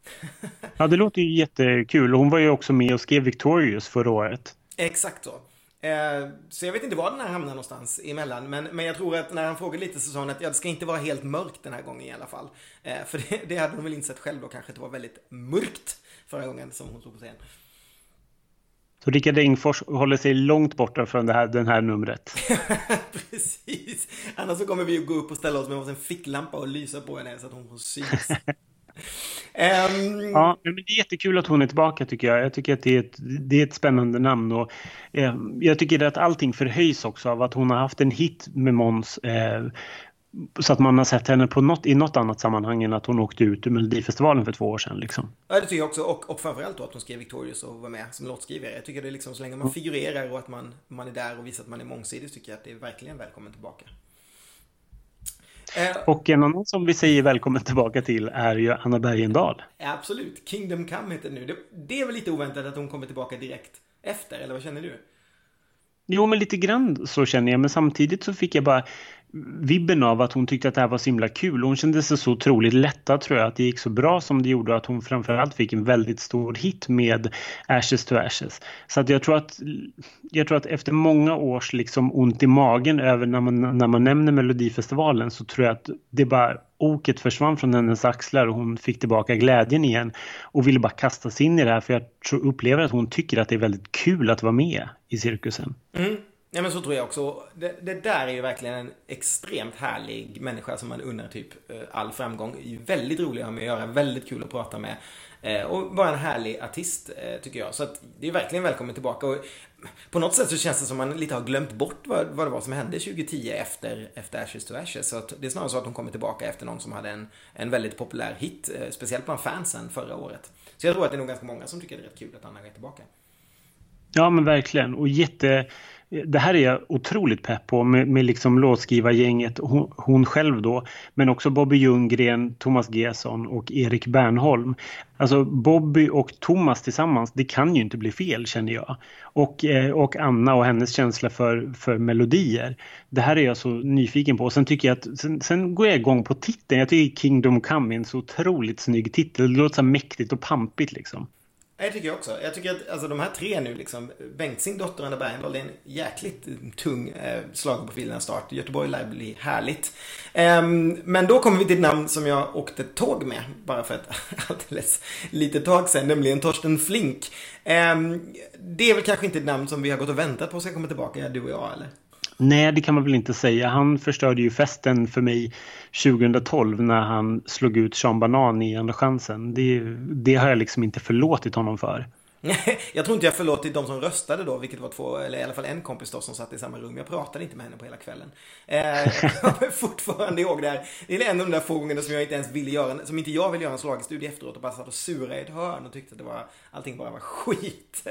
S2: ja, det låter ju jättekul. Hon var ju också med och skrev Victorious förra året.
S1: Exakt så. Eh, så jag vet inte var den här hamnar någonstans emellan. Men, men jag tror att när han frågade lite så sa han att ja, det ska inte vara helt mörkt den här gången i alla fall. Eh, för det, det hade hon väl insett själv då kanske att det var väldigt mörkt förra gången som hon stod på scen.
S2: Så Rickard Engfors håller sig långt borta från det här, den här numret.
S1: Precis. Annars så kommer vi att gå upp och ställa oss med en ficklampa och lysa på henne så att hon får synas.
S2: Um... Ja, men det är jättekul att hon är tillbaka tycker jag. Jag tycker att det är ett, det är ett spännande namn och eh, jag tycker att allting förhöjs också av att hon har haft en hit med Måns eh, så att man har sett henne på något, i något annat sammanhang än att hon åkte ut ur Melodifestivalen för två år sedan. Liksom.
S1: Ja, det tycker jag också. Och, och framförallt då att hon skrev Victorious och var med som låtskrivare. Jag tycker det är liksom så länge man figurerar och att man, man är där och visar att man är mångsidig så tycker jag att det är verkligen välkommen tillbaka.
S2: Eh, och en annan som vi säger välkommen tillbaka till är ju Anna Bergendahl.
S1: Absolut. Kingdom Come heter det nu. Det, det är väl lite oväntat att hon kommer tillbaka direkt efter, eller vad känner du?
S2: Jo, men lite grann så känner jag. Men samtidigt så fick jag bara vibben av att hon tyckte att det här var så himla kul. Hon kände sig så otroligt lättad tror jag att det gick så bra som det gjorde och att hon framförallt fick en väldigt stor hit med Ashes to Ashes. Så att jag tror att jag tror att efter många års liksom ont i magen över när man, när man nämner Melodifestivalen så tror jag att det bara oket försvann från hennes axlar och hon fick tillbaka glädjen igen och ville bara kasta sig in i det här för jag tror, upplever att hon tycker att det är väldigt kul att vara med i cirkusen.
S1: Mm. Ja men så tror jag också. Det, det, där är ju verkligen en extremt härlig människa som man unnar typ eh, all framgång. Väldigt rolig att ha med att göra, väldigt kul att prata med. Eh, och bara en härlig artist eh, tycker jag. Så att det är verkligen välkommen tillbaka. Och på något sätt så känns det som man lite har glömt bort vad, vad det var som hände 2010 efter, efter Ashes to Ashes. Så att det är snarare så att hon kommer tillbaka efter någon som hade en, en väldigt populär hit. Speciellt bland fansen förra året. Så jag tror att det är nog ganska många som tycker det är rätt kul att Anna är tillbaka.
S2: Ja men verkligen och jätte det här är jag otroligt pepp på med, med liksom låtskrivargänget, hon, hon, själv då, men också Bobby Ljunggren, Thomas Gesson och Erik Bernholm. Alltså Bobby och Thomas tillsammans, det kan ju inte bli fel känner jag. Och, eh, och Anna och hennes känsla för, för melodier. Det här är jag så nyfiken på. Och sen tycker jag att, sen, sen går jag igång på titeln. Jag tycker Kingdom Come är en så otroligt snygg titel. Det låter så mäktigt och pampigt liksom.
S1: Det tycker jag också. Jag tycker att alltså, de här tre nu, liksom, Bengtzing, Dotter Anna Bergendahl, det är en jäkligt tung eh, slag på start. Göteborg lär bli härligt. Um, men då kommer vi till ett namn som jag åkte tåg med, bara för ett alldeles litet tag sedan, nämligen Torsten Flink. Um, det är väl kanske inte ett namn som vi har gått och väntat på ska komma tillbaka, du och jag, eller?
S2: Nej, det kan man väl inte säga. Han förstörde ju festen för mig 2012 när han slog ut Sean Banan i Andra chansen. Det, det har jag liksom inte förlåtit honom för.
S1: jag tror inte jag förlåtit de som röstade då, vilket var två, eller i alla fall en kompis då som satt i samma rum. Jag pratade inte med henne på hela kvällen. Eh, jag kommer fortfarande ihåg det här. Det är en av de där få gångerna som jag inte ens ville göra, som inte jag ville göra en slagstudie efteråt och bara satt och surade i ett hörn och tyckte att det var, allting bara var skit.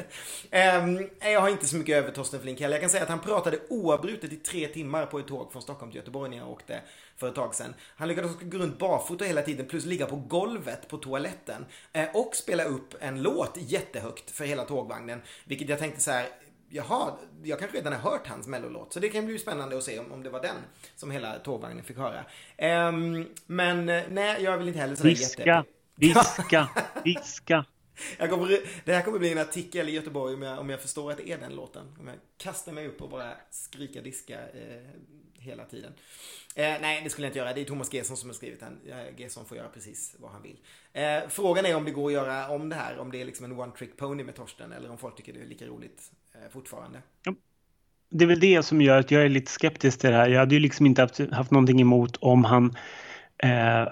S1: Eh, jag har inte så mycket över Torsten Flink heller. Jag kan säga att han pratade oavbrutet i tre timmar på ett tåg från Stockholm till Göteborg när jag åkte för ett tag sedan. Han lyckades gå runt barfota hela tiden plus ligga på golvet på toaletten eh, och spela upp en låt jättehögt för hela tågvagnen. Vilket jag tänkte så här, jaha, jag kanske redan har hört hans mellolåt. Så det kan bli spännande att se om, om det var den som hela tågvagnen fick höra. Um, men eh, nej, jag vill inte heller sådär
S2: Viska, viska, viska.
S1: Jag kommer, det här kommer bli en artikel i Göteborg om jag, om jag förstår att det är den låten. Om jag kastar mig upp och bara skrika diska eh, hela tiden. Eh, nej, det skulle jag inte göra. Det är Thomas Gesson som har skrivit den. Eh, Gesson får göra precis vad han vill. Eh, frågan är om det går att göra om det här. Om det är liksom en one trick pony med Torsten eller om folk tycker det är lika roligt eh, fortfarande.
S2: Det är väl det som gör att jag är lite skeptisk till det här. Jag hade ju liksom inte haft, haft någonting emot om han eh,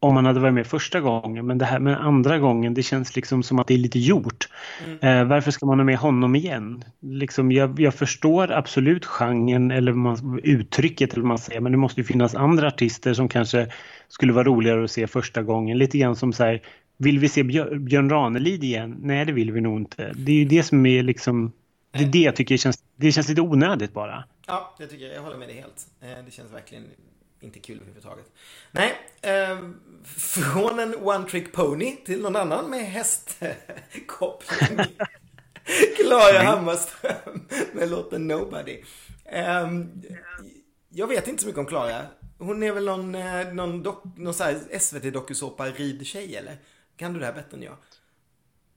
S2: om man hade varit med första gången. Men det här med andra gången, det känns liksom som att det är lite gjort. Mm. Eh, varför ska man ha med honom igen? Liksom, jag, jag förstår absolut genren eller man, uttrycket eller man säger, men det måste ju finnas andra artister som kanske skulle vara roligare att se första gången. Lite grann som så här, vill vi se Björn, Björn Ranelid igen? Nej, det vill vi nog inte. Det är ju det som är liksom, det är det jag tycker känns, det känns lite onödigt bara.
S1: Ja, det tycker jag. Jag håller med dig helt. Eh, det känns verkligen inte kul överhuvudtaget. Nej, eh, från en one trick pony till någon annan med hästkoppling. Klara Hammarström med låten Nobody. Eh, jag vet inte så mycket om Klara. Hon är väl någon, eh, någon, dok, någon SVT-dokusåpa ridtjej eller? Kan du det här bättre än jag?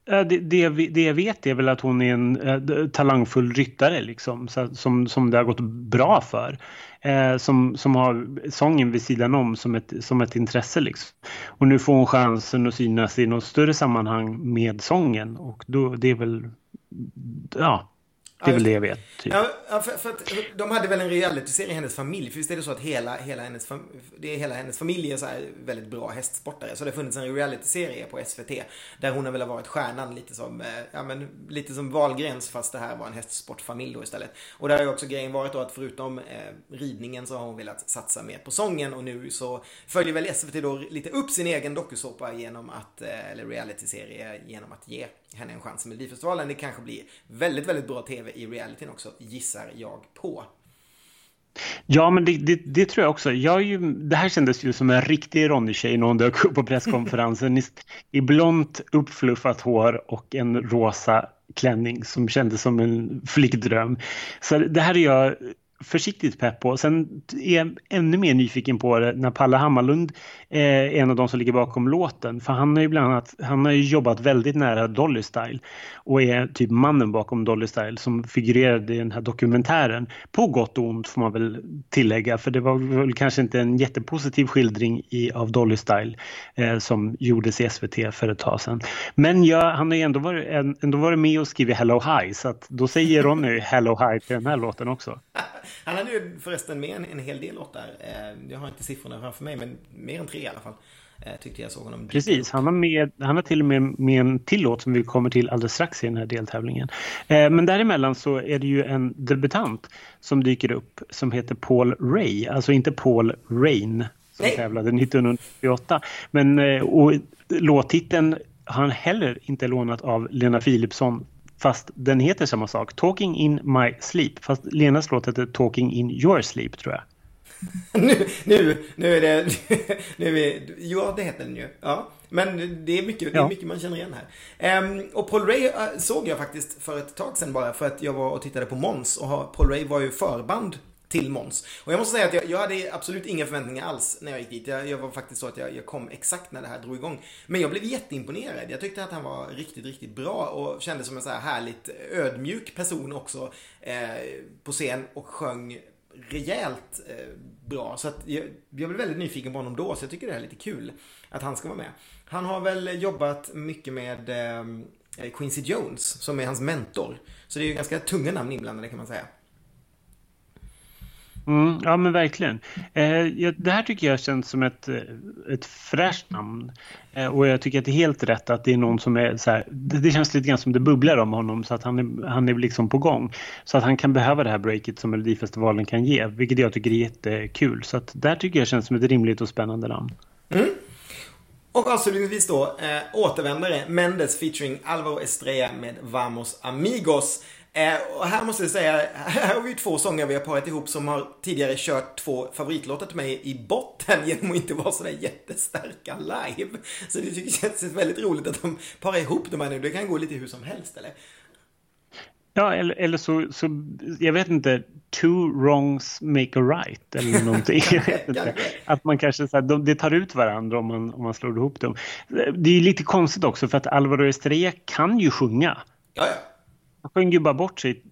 S2: Eh, det, det, det jag vet är väl att hon är en eh, talangfull ryttare liksom, så, som, som det har gått bra för. Eh, som, som har sången vid sidan om som ett, som ett intresse. Liksom. Och nu får hon chansen att synas i något större sammanhang med sången och då, det är väl ja, det är väl det jag vet.
S1: Typ. Ja, för, för att de hade väl en realityserie i hennes familj. För visst är det så att hela, hela, hennes, fam det är hela hennes familj är så här väldigt bra hästsportare. Så det har funnits en realityserie på SVT. Där hon har väl varit stjärnan lite som, eh, ja men lite som Wahlgrens fast det här var en hästsportfamilj då istället. Och där har ju också grejen varit då att förutom eh, ridningen så har hon velat satsa mer på sången. Och nu så följer väl SVT då lite upp sin egen dokusåpa genom att, eh, eller realityserie genom att ge henne en chans i Melodifestivalen. Det kanske blir väldigt, väldigt bra tv i realityn också, gissar jag på.
S2: Ja, men det, det, det, tror jag också. Jag ju, det här kändes ju som en riktig Ronny-tjej när hon dök upp på presskonferensen i, i blont uppfluffat hår och en rosa klänning som kändes som en flickdröm. Så det här är jag försiktigt pepp på. Sen är jag ännu mer nyfiken på det när Palle Hammarlund eh, är en av de som ligger bakom låten. För han har ju bland annat han har jobbat väldigt nära Dolly Style och är typ mannen bakom Dolly Style som figurerade i den här dokumentären. På gott och ont får man väl tillägga för det var väl kanske inte en jättepositiv skildring i, av Dolly Style eh, som gjordes i SVT för ett tag sedan. Men ja, han har ju ändå varit, ändå varit med och skrivit Hello Hi så att då säger Ronny Hello Hi till den här låten också.
S1: Han hade ju förresten med en, en hel del låtar. Eh, jag har inte siffrorna framför mig, men mer än tre i alla fall. Eh, tyckte jag såg honom.
S2: Precis, han har, med, han har till och med med en till låt som vi kommer till alldeles strax i den här deltävlingen. Eh, men däremellan så är det ju en debutant som dyker upp som heter Paul Ray, alltså inte Paul Rain som Nej. tävlade 1998. Men och låttiteln har han heller inte lånat av Lena Philipsson Fast den heter samma sak. Talking in my sleep. Fast Lenas låt heter Talking in your sleep tror jag.
S1: nu, nu, nu är det... Nu är, ja, det heter den ju. Ja. Men det är mycket, det är mycket man känner igen här. Um, och Paul Ray uh, såg jag faktiskt för ett tag sedan bara för att jag var och tittade på Mons och Paul Ray var ju förband till Måns. Och jag måste säga att jag, jag, hade absolut inga förväntningar alls när jag gick dit. Jag, jag var faktiskt så att jag, jag, kom exakt när det här drog igång. Men jag blev jätteimponerad. Jag tyckte att han var riktigt, riktigt bra och kändes som en så här härligt ödmjuk person också eh, på scen och sjöng rejält eh, bra. Så att jag, jag blev väldigt nyfiken på honom då, så jag tycker det är lite kul att han ska vara med. Han har väl jobbat mycket med eh, Quincy Jones, som är hans mentor. Så det är ju ganska tunga namn inblandade kan man säga.
S2: Mm, ja men verkligen. Eh, det här tycker jag känns som ett, eh, ett fräscht namn. Eh, och jag tycker att det är helt rätt att det är någon som är så här, det, det, känns lite grann som det bubblar om honom så att han är, han är liksom på gång. Så att han kan behöva det här breaket som Melodifestivalen kan ge, vilket jag tycker är jättekul. Så att där tycker jag känns som ett rimligt och spännande namn.
S1: Mm. Och avslutningsvis då, eh, återvändare, Mendes featuring Alvaro Estrella med Vamos Amigos. Eh, och här måste jag säga, här har vi två sånger vi har parat ihop som har tidigare kört två favoritlåtar till mig i botten genom att inte vara sådär jättestarka live. Så det tycker jag känns väldigt roligt att de parar ihop de här nu. Det kan gå lite hur som helst eller?
S2: Ja, eller, eller så, så, jag vet inte, two wrongs make a right eller någonting. att man kanske, så här, de, det tar ut varandra om man, om man slår ihop dem. Det är lite konstigt också för att Alvaro Estrella kan ju sjunga.
S1: Ja, ja.
S2: Han sjöng ju bara bort sig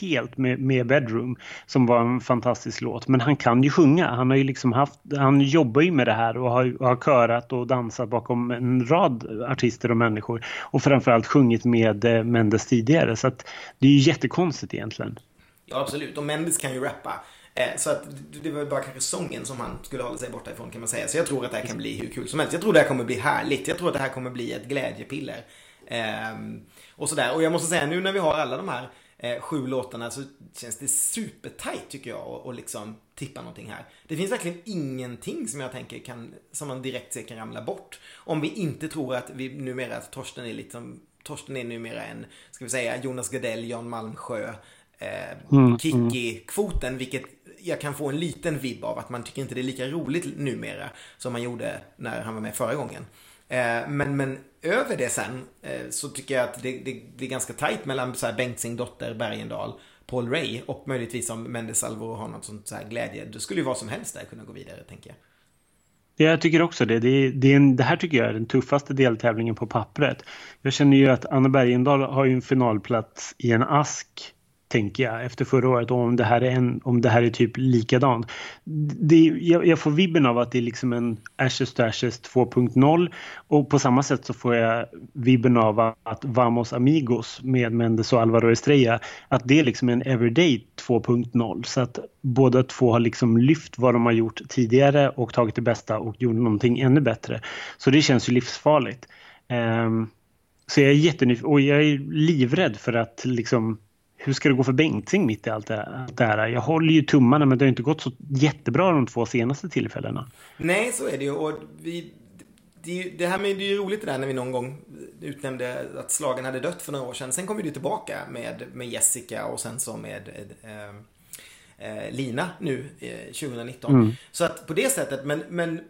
S2: helt med, med Bedroom som var en fantastisk låt. Men han kan ju sjunga. Han har ju liksom haft, han jobbar ju med det här och har, och har körat och dansat bakom en rad artister och människor. Och framförallt sjungit med eh, Mendes tidigare. Så att det är ju jättekonstigt egentligen.
S1: Ja, absolut. Och Mendes kan ju rappa. Eh, så att det var bara kanske sången som han skulle hålla sig borta ifrån kan man säga. Så jag tror att det här kan bli hur kul som helst. Jag tror det här kommer bli härligt. Jag tror att det här kommer bli ett glädjepiller. Ehm, och sådär. Och jag måste säga nu när vi har alla de här eh, sju låtarna så känns det supertight tycker jag att liksom tippa någonting här. Det finns verkligen ingenting som jag tänker kan, som man direkt ser kan ramla bort. Om vi inte tror att vi numera, att Torsten är liksom, Torsten är numera en, ska vi säga, Jonas Gardell, Jan Malmsjö, eh, mm, Kikki-kvoten, mm. vilket jag kan få en liten vibb av att man tycker inte det är lika roligt numera som man gjorde när han var med förra gången. Eh, men, men över det sen eh, så tycker jag att det, det, det är ganska tajt mellan så här Bengtzing, Dotter, Bergendahl, Paul Ray och möjligtvis om Mendes Alvor har något sånt så här glädje. Det skulle ju vad som helst där kunna gå vidare, tänker jag.
S2: Jag tycker också det. Det, det, är en, det här tycker jag är den tuffaste deltävlingen på pappret. Jag känner ju att Anna Bergendahl har ju en finalplats i en ask tänker jag, efter förra året. och om det här är, en, om det här är typ likadant. Det, jag, jag får vibben av att det är liksom en Ashes to Ashes 2.0 och på samma sätt så får jag vibben av att Vamos Amigos med Mendes och Alvaro Estrella, att det är liksom en Everyday 2.0. Så att båda två har liksom lyft vad de har gjort tidigare och tagit det bästa och gjort någonting ännu bättre. Så det känns ju livsfarligt. Um, så jag är jättenyfiken och jag är livrädd för att liksom hur ska det gå för Bengtzing mitt i allt det här? Jag håller ju tummarna men det har inte gått så jättebra de två senaste tillfällena.
S1: Nej, så är det ju. Och vi, det, det, här med, det är ju roligt det där när vi någon gång utnämnde att slagen hade dött för några år sedan. Sen kom det tillbaka med, med Jessica och sen så med eh, eh, Lina nu eh, 2019. Mm. Så att på det sättet, men, men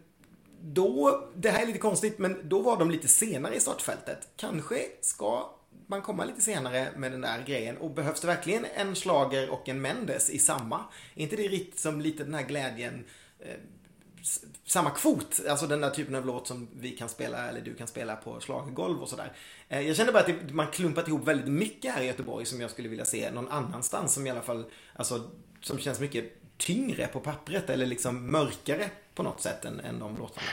S1: då, det här är lite konstigt, men då var de lite senare i startfältet. Kanske ska man komma lite senare med den där grejen. Och behövs det verkligen en slager och en Mendes i samma? Är inte det riktigt som lite den här glädjen eh, samma kvot, alltså den där typen av låt som vi kan spela eller du kan spela på slagergolv och sådär. Eh, jag känner bara att det, man klumpat ihop väldigt mycket här i Göteborg som jag skulle vilja se någon annanstans som i alla fall, alltså som känns mycket tyngre på pappret eller liksom mörkare på något sätt än, än de låtarna.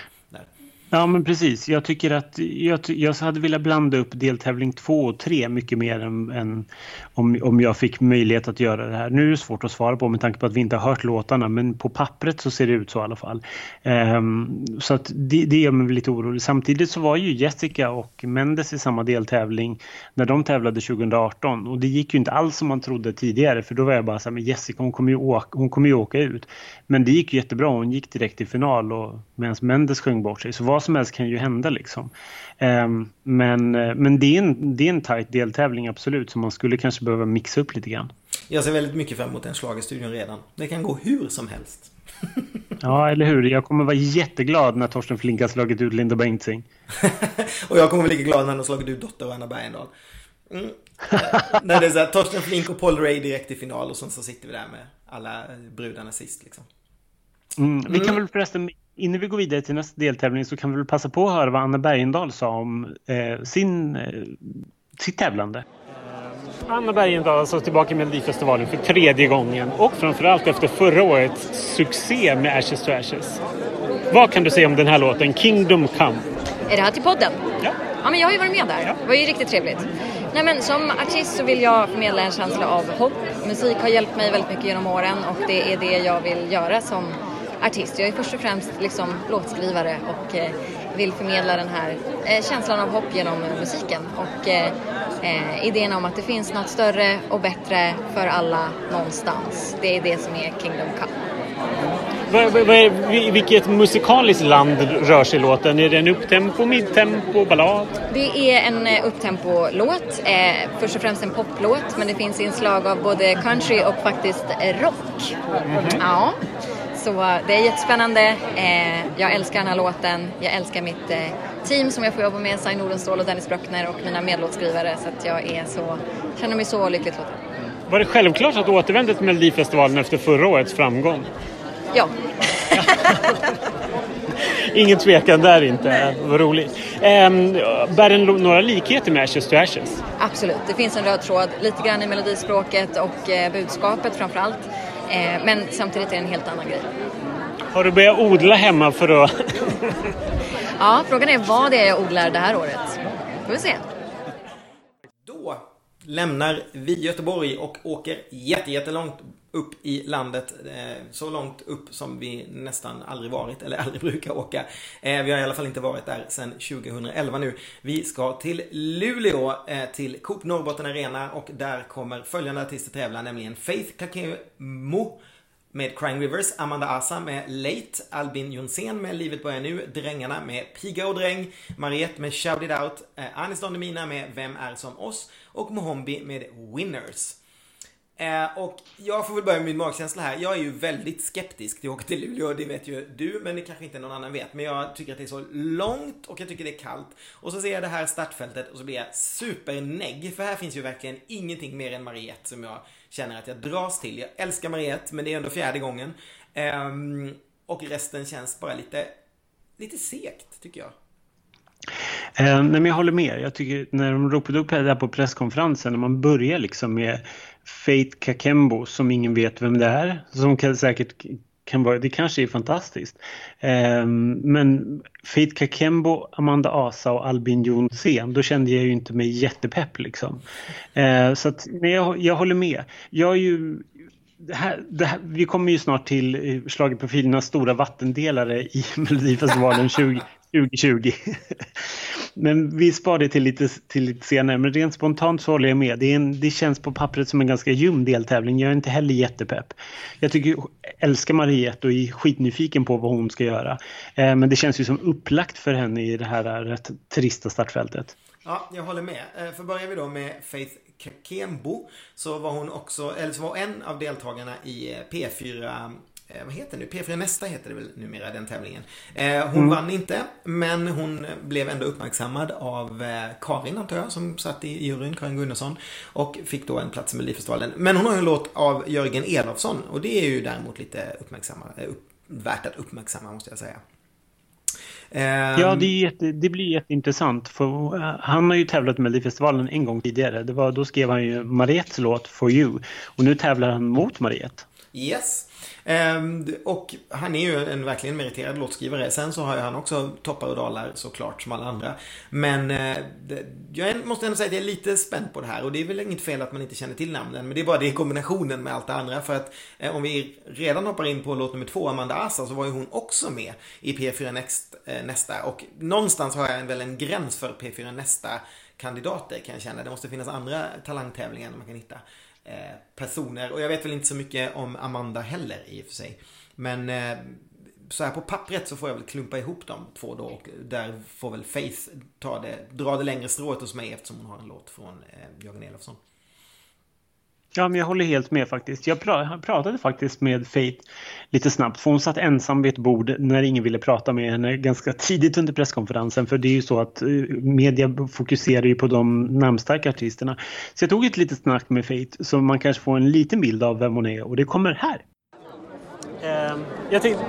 S2: Ja, men precis. Jag tycker att jag, jag hade velat blanda upp deltävling två och tre mycket mer än, än, om, om jag fick möjlighet att göra det här. Nu är det svårt att svara på med tanke på att vi inte har hört låtarna, men på pappret så ser det ut så i alla fall. Um, så att det, det gör mig lite orolig. Samtidigt så var ju Jessica och Mendes i samma deltävling när de tävlade 2018 och det gick ju inte alls som man trodde tidigare, för då var jag bara så här, men Jessica hon kommer ju åka, hon kommer ju åka ut. Men det gick jättebra, hon gick direkt till final och medan Mendes sjöng bort sig. Så vad som helst kan ju hända liksom. Um, men eh, men det, är en, det är en tajt deltävling absolut, så man skulle kanske behöva mixa upp lite grann.
S1: Jag ser väldigt mycket fram emot den schlagerstudion redan. Det kan gå hur som helst.
S2: ja, eller hur. Jag kommer vara jätteglad när Torsten Flink har slagit ut Linda Bengtzing.
S1: och jag kommer vara lika glad när han har slagit ut Dotter och Anna Bergendahl. Mm. när det är så här, Torsten Flink och Paul Ray direkt i final och sen så sitter vi där med alla brudarna sist liksom.
S2: Mm. Vi kan mm. väl förresten, innan vi går vidare till nästa deltävling så kan vi väl passa på att höra vad Anna Bergendahl sa om eh, sin, eh, sitt tävlande. Anna Bergendahl alltså tillbaka i Melodifestivalen för tredje gången och framförallt efter förra årets succé med Ashes to Ashes. Vad kan du säga om den här låten, Kingdom Come?
S5: Är det här till podden?
S2: Ja.
S5: Ja, men jag har ju varit med där. Ja. Det var ju riktigt trevligt. Nej, men som artist så vill jag förmedla en känsla av hopp. Musik har hjälpt mig väldigt mycket genom åren och det är det jag vill göra som artist. Jag är först och främst liksom låtskrivare och eh, vill förmedla den här eh, känslan av hopp genom musiken och eh, idén om att det finns något större och bättre för alla någonstans. Det är det som är Kingdom Come.
S2: Vilket musikaliskt land rör sig låten? Är det en upptempo, midtempo, ballad?
S5: Det är en upptempo-låt. Eh, först och främst en poplåt men det finns inslag av både country och faktiskt rock. Mm -hmm. Ja. Så det är jättespännande. Eh, jag älskar den här låten. Jag älskar mitt eh,
S6: team som jag får jobba med, Sign Nordenstål och Dennis Bröckner och mina medlåtskrivare så att jag är så, känner mig så lyckligt lottad.
S2: Var det självklart att återvända till Melodifestivalen efter förra årets framgång?
S6: Ja.
S2: Ingen tvekan där inte. Vad roligt. Ehm, bär den några likheter med Ashes to Ashes?
S6: Absolut. Det finns en röd tråd lite grann i melodispråket och eh, budskapet framför allt. Eh, men samtidigt är det en helt annan grej.
S2: Har du börjat odla hemma för att...
S6: ja, frågan är vad det är jag odlar det här året. Får vi se.
S1: Då lämnar vi Göteborg och åker jättelångt upp i landet. Eh, så långt upp som vi nästan aldrig varit eller aldrig brukar åka. Eh, vi har i alla fall inte varit där sedan 2011 nu. Vi ska till Luleå eh, till Coop Norrbotten Arena och där kommer följande artister tävla, nämligen Faith Kakemo med Crying Rivers, Amanda Asa med Late, Albin Jonsén med Livet börjar nu, Drängarna med Piga och Dräng, Mariette med Shout It Out, Anis Don Demina med Vem är som oss och Mohombi med Winners. Eh, och jag får väl börja med min magkänsla här. Jag är ju väldigt skeptisk till att åka till Luleå, det vet ju du, men det kanske inte någon annan vet. Men jag tycker att det är så långt och jag tycker det är kallt. Och så ser jag det här startfältet och så blir jag supernegg. För här finns ju verkligen ingenting mer än Mariette som jag känner att jag dras till. Jag älskar Mariette, men det är ändå fjärde gången. Eh, och resten känns bara lite, lite segt, tycker jag.
S2: Eh, nej, men jag håller med. Jag tycker när de ropade upp det där på presskonferensen, när man börjar liksom med Faith Kakembo som ingen vet vem det är, som kan, säkert kan vara, det kanske är fantastiskt. Eh, men Faith Kakembo, Amanda Asa och Albin Jonsén, då kände jag ju inte mig jättepepp liksom. Eh, så att, nej, jag, jag håller med. Jag är ju det här, det här, vi kommer ju snart till eh, schlagerprofilernas stora vattendelare i Melodifestivalen 20, 2020. men vi sparar det till lite, till lite senare. Men rent spontant så håller jag med. Det, en, det känns på pappret som en ganska ljum deltävling. Jag är inte heller jättepepp. Jag tycker, älskar Mariette och är skitnyfiken på vad hon ska göra. Eh, men det känns ju som upplagt för henne i det här eh, rätt trista startfältet.
S1: Ja, jag håller med. Eh, för börjar vi då med Faith Kembo så var hon också, eller så var en av deltagarna i eh, P4 Eh, vad heter det nu? P4 Nästa heter det väl numera den tävlingen. Eh, hon mm. vann inte, men hon blev ändå uppmärksammad av eh, Karin antar jag, som satt i juryn, Karin Gunnarsson. Och fick då en plats i Melodifestivalen. Men hon har ju en låt av Jörgen Elofsson och det är ju däremot lite uppmärksamma, upp, värt att uppmärksamma måste jag säga.
S2: Ja, det, jätte, det, blir jätteintressant. För han har ju tävlat med Melodifestivalen en gång tidigare. Det var, då skrev han ju Mariettes låt For You. Och nu tävlar han mot Mariette.
S1: Yes. Ehm, och han är ju en verkligen meriterad låtskrivare. Sen så har ju han också toppar och dalar såklart som alla andra. Men eh, jag måste ändå säga att jag är lite spänd på det här. Och det är väl inget fel att man inte känner till namnen. Men det är bara det i kombinationen med allt det andra. För att eh, om vi redan hoppar in på låt nummer två, Amanda Asa, så var ju hon också med i P4 Next, eh, Nästa. Och någonstans har jag väl en gräns för P4 Nästa kandidater kan jag känna. Det måste finnas andra talangtävlingar man kan hitta. Eh, personer. Och jag vet väl inte så mycket om Amanda heller i och för sig. Men eh, så här på pappret så får jag väl klumpa ihop de två då och där får väl Faith ta det, dra det längre strået hos mig eftersom hon har en låt från eh, Jörgen Elofsson.
S2: Ja, men jag håller helt med faktiskt. Jag pratade faktiskt med Faith lite snabbt för hon satt ensam vid ett bord när ingen ville prata med henne ganska tidigt under presskonferensen för det är ju så att eh, media fokuserar ju på de namnstarka artisterna. Så jag tog ett litet snack med Faith så man kanske får en liten bild av vem hon är och det kommer här. Ehm, jag tänkte,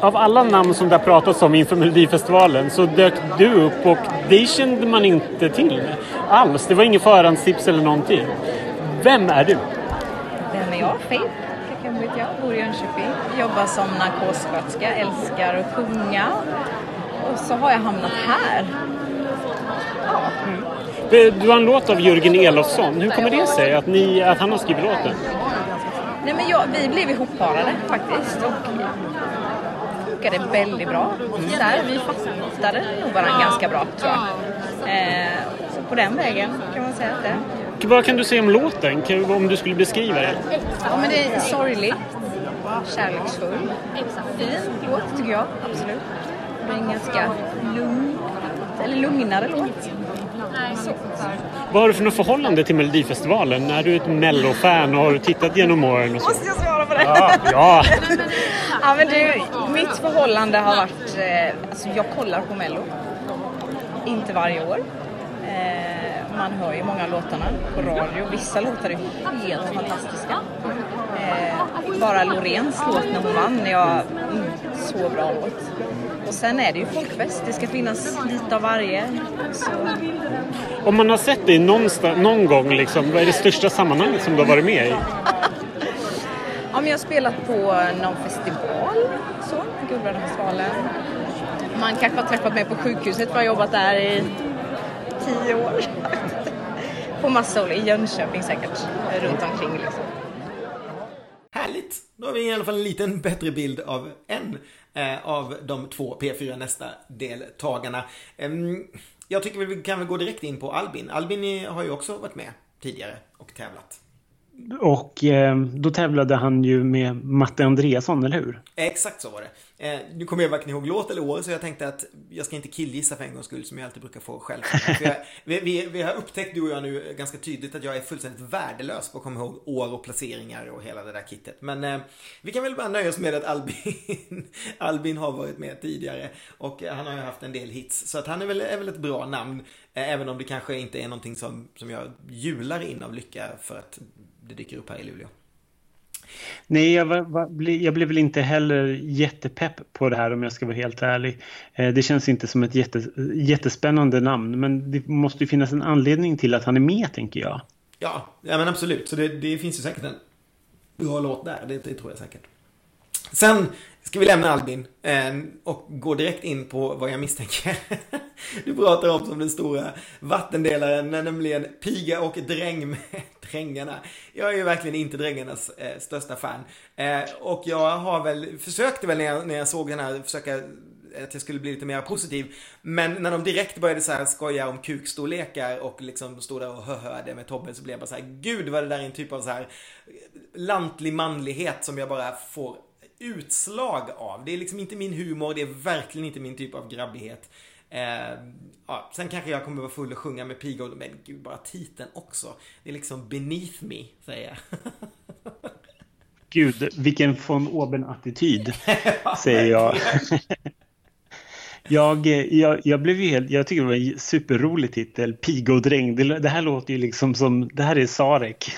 S2: av alla namn som det har pratats om inför Melodifestivalen så dök du upp och det kände man inte till alls. Det var ingen förhandstips eller någonting. Vem är du?
S7: Vem är jag? Faith Kakambo heter jag, bor i Jönköping. Jobbar som narkossköterska, älskar att sjunga. Och så har jag hamnat här.
S2: Ja. Mm. Du har en låt av Jörgen Elofsson. Hur kommer det sig att, ni, att han har skrivit låten?
S7: Nej, men jag, vi blev ihopparade faktiskt och funkade väldigt bra. Mm. Där, vi fattade nog varandra ganska bra tror jag. Eh, så på den vägen kan man säga att det
S2: vad kan du säga om låten? Om du skulle beskriva den?
S7: Ja, men det är sorgligt, kärleksfull, fin låt tycker jag, absolut. Det är en ganska lugn, eller lugnare låt. Så.
S2: Vad har du för något förhållande till Melodifestivalen? Är du ett Mello-fan och har du tittat genom åren? Och så?
S7: Måste jag svara på det?
S2: Ja! ja.
S7: ja men du, mitt förhållande har varit... Eh, alltså jag kollar på Mello.
S8: inte varje år. Man hör ju många av låtarna på radio. Vissa låtar är helt fantastiska. Eh, bara Loreens låt när hon vann, jag, mm, så bra låt. Och sen är det ju folkfest, det ska finnas lite av varje. Så...
S2: Om man har sett dig någon gång, liksom, vad är det största sammanhanget som du har varit med i?
S8: ja, men jag har spelat på någon festival, så, Guldbrandsfestivalen. Man kanske har träffat mig på sjukhuset för jag har jobbat där i tio år. på massa håll, i Jönköping säkert, runt omkring liksom.
S1: Härligt! Då har vi i alla fall en liten bättre bild av en eh, av de två P4 Nästa deltagarna. Eh, jag tycker vi kan väl gå direkt in på Albin. Albin har ju också varit med tidigare och tävlat.
S2: Och eh, då tävlade han ju med Matte Andreasson, eller hur?
S1: Exakt så var det. Eh, nu kommer jag varken ihåg låt eller år, så jag tänkte att jag ska inte killgissa för en gångs skull, som jag alltid brukar få själv. Jag, vi, vi, vi, har upptäckt, du och jag nu, ganska tydligt att jag är fullständigt värdelös på att komma ihåg år och placeringar och hela det där kittet. Men eh, vi kan väl bara nöja oss med att Albin, Albin har varit med tidigare och eh, han har ju haft en del hits. Så att han är väl, är väl ett bra namn, eh, även om det kanske inte är någonting som, som jag jular in av lycka för att det dyker upp här i Luleå.
S2: Nej, jag, var, var, jag blev väl inte heller jättepepp på det här om jag ska vara helt ärlig. Eh, det känns inte som ett jätte, jättespännande namn, men det måste ju finnas en anledning till att han är med, tänker jag.
S1: Ja, ja men absolut. Så det, det finns ju säkert en bra låt där, det, det tror jag säkert. Sen ska vi lämna Albin eh, och gå direkt in på vad jag misstänker. du pratar om som den stora vattendelaren, nämligen piga och dräng med drängarna. Jag är ju verkligen inte drängarnas eh, största fan. Eh, och jag har väl, försökte väl när jag, när jag såg den här, försöka att jag skulle bli lite mer positiv. Men när de direkt började så här skoja om kukstorlekar och liksom stod där och höhöde med Tobbe så blev jag bara så här, gud vad det där är en typ av så här lantlig manlighet som jag bara får utslag av. Det är liksom inte min humor, det är verkligen inte min typ av grabbighet. Eh, ja, sen kanske jag kommer vara full och sjunga med piga och men gud, bara titeln också. Det är liksom beneath me, säger jag.
S2: Gud, vilken von oben-attityd, säger jag. Jag, jag, jag, blev ju helt, jag tycker det var en superrolig titel, Piga och dräng. Det, det, här låter ju liksom som, det här är Sarek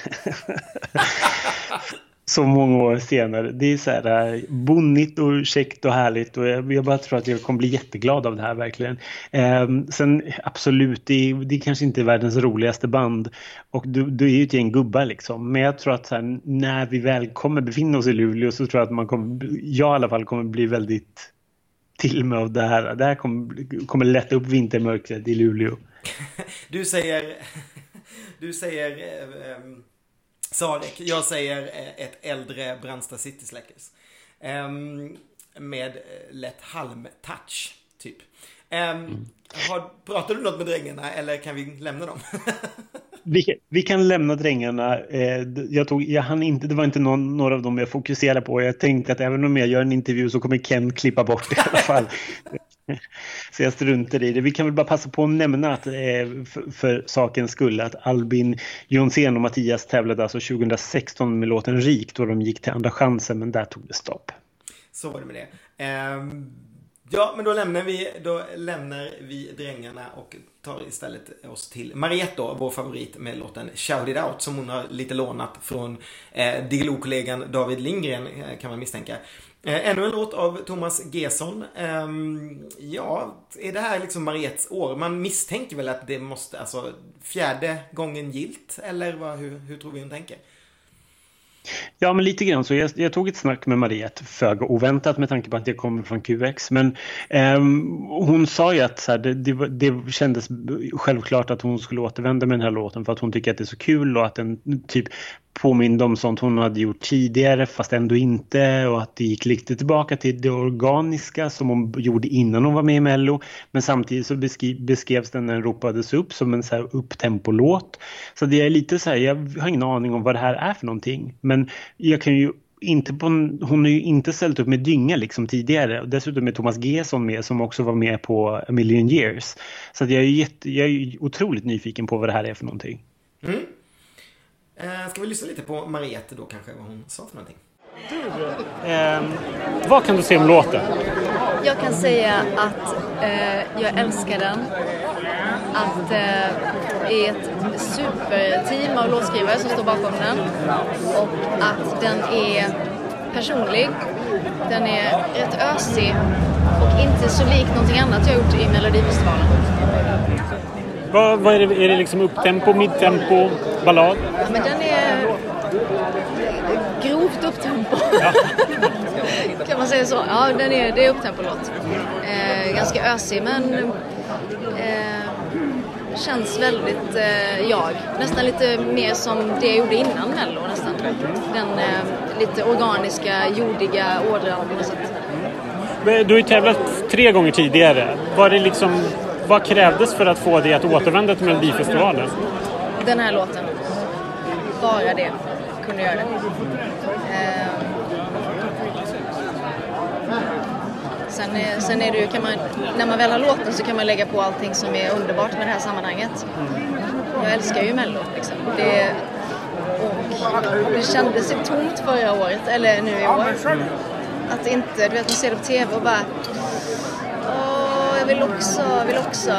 S2: så många år senare. Det är så här eh, bonnigt och käckt och härligt och jag, jag, bara tror att jag kommer bli jätteglad av det här verkligen. Eh, sen absolut, det är, det är kanske inte världens roligaste band och du, du är ju ett gäng gubbar liksom. Men jag tror att här, när vi väl kommer befinna oss i Luleå så tror jag att man kommer, jag i alla fall kommer bli väldigt till med av det här. Det här kommer, kommer lätta upp vintermörkret i Luleå.
S1: Du säger, du säger eh, ehm, Sarek. Jag säger eh, ett äldre Brandsta City Släckers. Um, med eh, lätt halm-touch, typ. Um, mm. har, pratar du något med drängarna eller kan vi lämna dem?
S2: vi, vi, kan lämna drängarna. Eh, jag tog, jag hann inte, det var inte någon, några av dem jag fokuserade på. Jag tänkte att även om jag gör en intervju så kommer Ken klippa bort det i alla fall. Så jag struntar i det. Vi kan väl bara passa på att nämna att eh, för, för sakens skull att Albin Jonsén och Mattias tävlade alltså 2016 med låten Rik då de gick till Andra chansen men där tog det stopp.
S1: Så var det med det. Um, ja, men då lämnar vi, då lämnar vi drängarna och tar istället oss till Mariette då, vår favorit med låten Shout It Out som hon har lite lånat från eh, Diggiloo-kollegan David Lindgren eh, kan man misstänka. Eh, ännu en låt av Thomas Gesson. Eh, ja, är det här liksom Mariettes år? Man misstänker väl att det måste, alltså fjärde gången gilt? Eller vad, hur, hur tror vi hon tänker?
S2: Ja, men lite grann så. Jag, jag tog ett snack med Mariette, föga oväntat med tanke på att jag kommer från QX. Men eh, hon sa ju att så här, det, det, det, kändes självklart att hon skulle återvända med den här låten för att hon tycker att det är så kul och att den typ påminde om sånt hon hade gjort tidigare fast ändå inte och att det gick lite tillbaka till det organiska som hon gjorde innan hon var med i Mello. Men samtidigt så beskrevs den när den ropades upp som en så här upptempolåt. Så det är lite så här, jag har ingen aning om vad det här är för någonting. Men jag kan ju inte på, hon har ju inte ställt upp med dynga liksom tidigare. Dessutom är Thomas Gesson med som också var med på A Million Years. Så jag, är jätte, jag är otroligt nyfiken på vad det här är för någonting.
S1: Mm. Eh, ska vi lyssna lite på Mariette då kanske, vad hon sa för någonting?
S2: Du, eh, vad kan du säga om låten?
S5: Jag kan säga att eh, jag älskar den. att det är ett superteam av låtskrivare som står bakom den och att den är personlig. Den är rätt ösig och inte så lik någonting annat jag gjort i Melodifestivalen.
S2: Vad, vad är, det, är det liksom upptempo, midtempo, ballad?
S5: Ja, men den är grovt upptempo. Ja. kan man säga så? Ja, den är, det är upptempo-låt. Eh, ganska ösig men eh, känns väldigt eh, jag. Nästan lite mer som det jag gjorde innan Mello nästan. Den eh, lite organiska, jordiga ådran på något sätt.
S2: Du har ju tävlat tre gånger tidigare. Var det liksom, vad krävdes för att få dig att återvända till Melodifestivalen?
S5: Den här låten. Bara det kunde göra det. Eh, sen, sen är det ju, kan man, när man väl har låten så kan man lägga på allting som är underbart med det här sammanhanget. Jag älskar ju Mello liksom. Det, och det kändes tomt förra året, eller nu i år. Att inte, du vet man ser det på TV och bara jag vill också, vill också.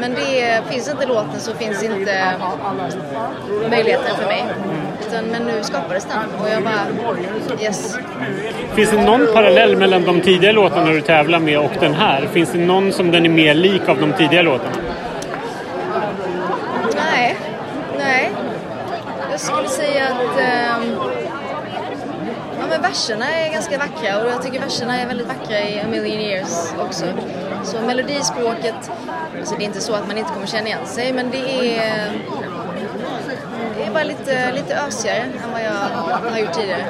S5: Men det finns inte låten så finns inte möjligheten för mig. Utan, men nu skapades den och jag bara yes.
S2: Finns det någon parallell mellan de tidigare låtarna du tävlar med och den här? Finns det någon som den är mer lik av de tidigare låtarna?
S5: Nej, nej. Jag skulle säga att men verserna är ganska vackra och jag tycker verserna är väldigt vackra i A Million Years också. Så melodispråket, alltså det är inte så att man inte kommer känna igen sig men det är det är bara lite, lite ösigare än vad jag har gjort tidigare.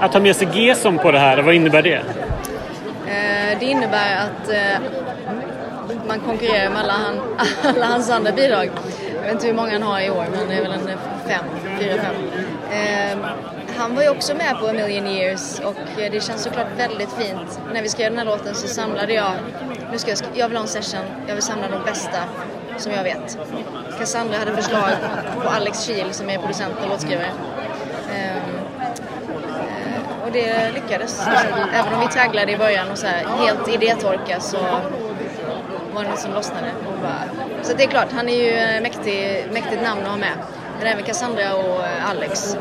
S2: Att ha med sig Gesson på det här, vad innebär det?
S5: Det innebär att man konkurrerar med alla, han, alla hans andra bidrag. Jag vet inte hur många han har i år, men det är väl en fem, fyra, fem. Han var ju också med på A Million Years och eh, det känns såklart väldigt fint. När vi skrev den här låten så samlade jag, nu ska jag, jag vill ha en session, jag vill samla de bästa som jag vet. Cassandra hade förslag på Alex Kiel som är producent och låtskrivare. Ehm, eh, och det lyckades. Även om vi tragglade i början och så här, helt idétorka så var det något som lossnade. Så det är klart, han är ju mäktig, mäktigt namn att ha med. Men även Cassandra och eh, Alex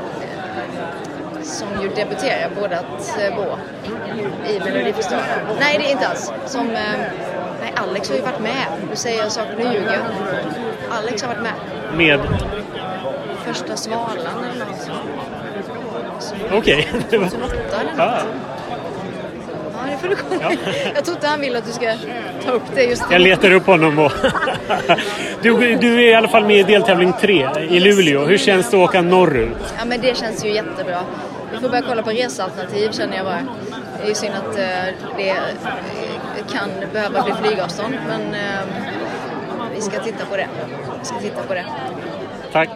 S5: som ju debuterar båda två i Melodifestivalen. Nej, det är inte alls. Som, nej, Alex har ju varit med. Nu säger jag saker, nu ljuger jag. Alex har varit med.
S2: Med?
S5: Första svalan eller något.
S2: Okej.
S5: Okay. 2008 eller något. Ah. Det får du kolla. Ja. Jag tror inte han vill att du ska ta upp det just nu.
S2: Jag letar upp honom och... du, du är i alla fall med i deltävling 3 i Luleå. Hur känns det att åka norrut?
S5: Ja, men det känns ju jättebra. Vi får börja kolla på resealternativ känner jag bara. Det är ju synd att det kan behöva bli flygavstånd, men vi ska titta på det. Vi ska titta på det.
S2: Tack.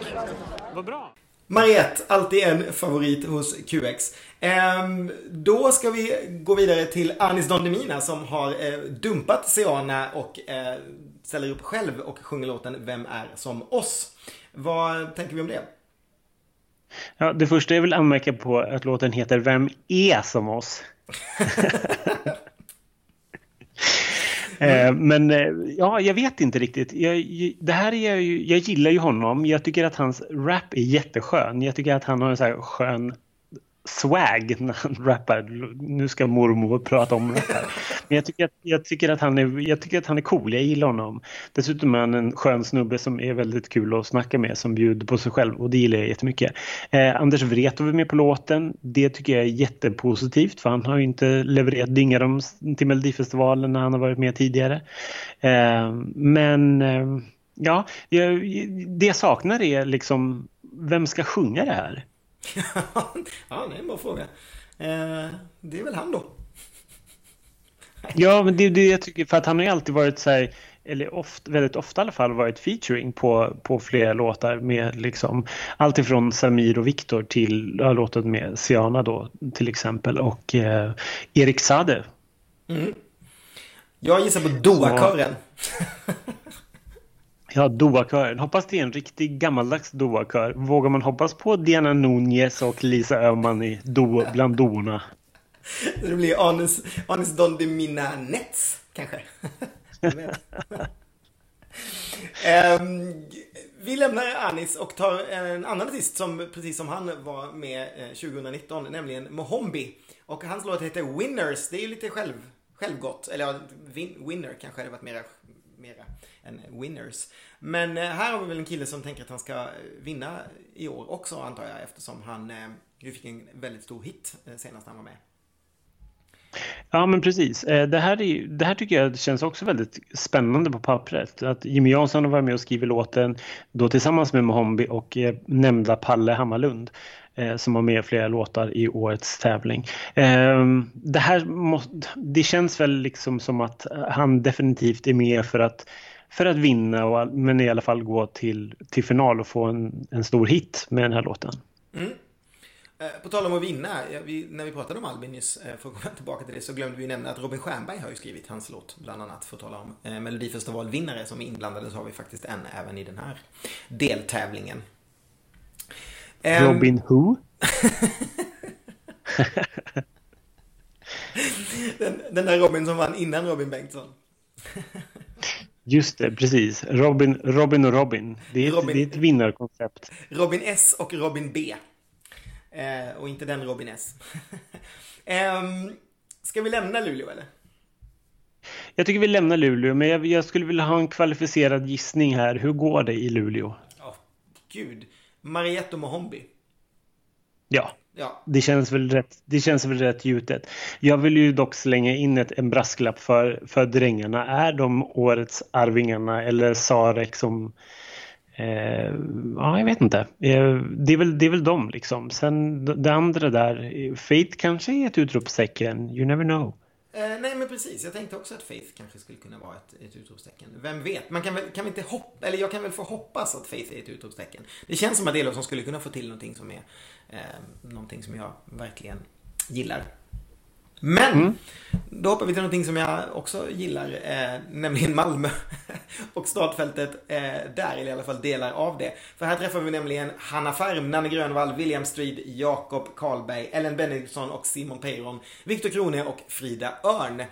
S2: Vad bra.
S1: Mariette, alltid en favorit hos QX. Ehm, då ska vi gå vidare till Anis Don Demina som har eh, dumpat Seana och eh, ställer upp själv och sjunger låten Vem är som oss? Vad tänker vi om det?
S2: Ja, det första är väl anmärka på att låten heter Vem är som oss? Mm. Men ja, jag vet inte riktigt. Jag, det här är ju, jag gillar ju honom. Jag tycker att hans rap är jätteskön. Jag tycker att han har en så här skön swag när han rappar. Nu ska mormor prata om det här. Men jag tycker, att, jag, tycker att han är, jag tycker att han är cool, jag gillar honom. Dessutom är han en skön snubbe som är väldigt kul att snacka med, som bjuder på sig själv och det gillar jag jättemycket. Eh, Anders Wrethov är med på låten. Det tycker jag är jättepositivt för han har ju inte levererat dynga till Melodifestivalen när han har varit med tidigare. Eh, men eh, ja, jag, det jag saknar är liksom vem ska sjunga det här?
S1: ja, det är en bra fråga. Eh, det är väl han då.
S2: ja, men det är det jag tycker, för att han har ju alltid varit så här, eller ofta, väldigt ofta i alla fall varit featuring på, på flera låtar med liksom allt ifrån Samir och Viktor till ja, låten med Siana då till exempel och eh, Erik Sade.
S1: Mm. Jag gissar på Doa-kören.
S2: Ja, Doa-kören. Hoppas det är en riktig gammaldags Doa-kör. Vågar man hoppas på Diana Nunez och Lisa Öhman i do, bland doorna?
S1: Det blir Anis, Anis Don de Mina Nets, kanske? Ehm, vi lämnar Anis och tar en annan artist som precis som han var med eh, 2019, nämligen Mohombi. Och hans låt heter Winners. Det är ju lite själv, självgott. Eller ja, win, Winner kanske hade varit mera, mera än Winners. Men eh, här har vi väl en kille som tänker att han ska eh, vinna i år också antar jag eftersom han eh, ju fick en väldigt stor hit senast han var med.
S2: Ja, men precis. Det här, är, det här tycker jag känns också väldigt spännande på pappret. Att Jimmy Jansson har varit med och skrivit låten då tillsammans med Mohombi och nämnda Palle Hammarlund Eh, som har med flera låtar i årets tävling. Ehm, det här måste, det känns väl liksom som att eh, han definitivt är med för att för att vinna, och, men i alla fall gå till, till final och få en, en stor hit med den här låten. Mm.
S1: Eh, på tal om att vinna, vi, när vi pratade om Albin nyss, för att komma tillbaka till det, så glömde vi nämna att Robin Stjernberg har ju skrivit hans låt, bland annat, för att tala om eh, Melodifestivalvinnare som är inblandade, så har vi faktiskt en även i den här deltävlingen.
S2: Robin Who?
S1: den, den där Robin som vann innan Robin Bengtsson.
S2: Just det, precis. Robin, Robin och Robin. Det är, Robin, ett, det är ett vinnarkoncept.
S1: Robin S och Robin B. Eh, och inte den Robin S. eh, ska vi lämna Luleå eller?
S2: Jag tycker vi lämnar Luleå, men jag, jag, skulle vilja ha en kvalificerad gissning här. Hur går det i Luleå?
S1: Oh, gud. Mariette Mohombi.
S2: Ja, ja, det känns väl rätt, det känns väl rätt gjutet. Jag vill ju dock slänga in ett, en brasklapp för, för drängarna. Är de årets Arvingarna eller Sarek som Eh, ja, jag vet inte. Eh, det, är väl, det är väl de liksom. Sen det andra där, Faith kanske är ett utropstecken. You never know.
S1: Eh, nej men precis, jag tänkte också att Faith kanske skulle kunna vara ett, ett utropstecken. Vem vet? Man kan väl, kan vi inte hoppa, eller jag kan väl få hoppas att Faith är ett utropstecken. Det känns som att det är som skulle kunna få till någonting som är eh, någonting som jag verkligen gillar. Men, mm. då hoppar vi till någonting som jag också gillar, eh, nämligen Malmö. och startfältet eh, där, eller i alla fall delar av det. För här träffar vi nämligen Hanna Färm, Nanne Grönvall, William Strid, Jakob Karlberg, Ellen Benediktsson och Simon Peyron, Viktor Krone och Frida Örn.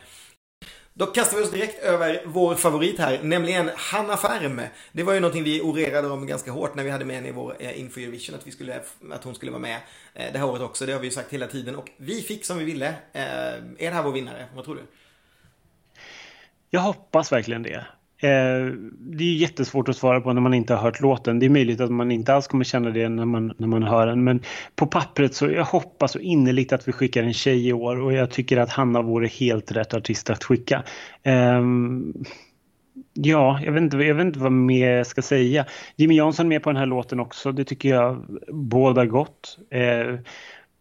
S1: Då kastar vi oss direkt över vår favorit här, nämligen Hanna Färm. Det var ju någonting vi orerade om ganska hårt när vi hade med henne i vår eh, Info Eurovision, att, vi skulle, att hon skulle vara med eh, det här året också. Det har vi ju sagt hela tiden och vi fick som vi ville. Eh, är det här vår vinnare? Vad tror du?
S2: Jag hoppas verkligen det. Eh, det är jättesvårt att svara på när man inte har hört låten. Det är möjligt att man inte alls kommer känna det när man, när man hör den. Men på pappret så jag hoppas så innerligt att vi skickar en tjej i år och jag tycker att Hanna vore helt rätt artist att skicka. Eh, ja, jag vet, inte, jag vet inte vad mer jag ska säga. Jimmy Jansson är med på den här låten också. Det tycker jag båda gott. Eh,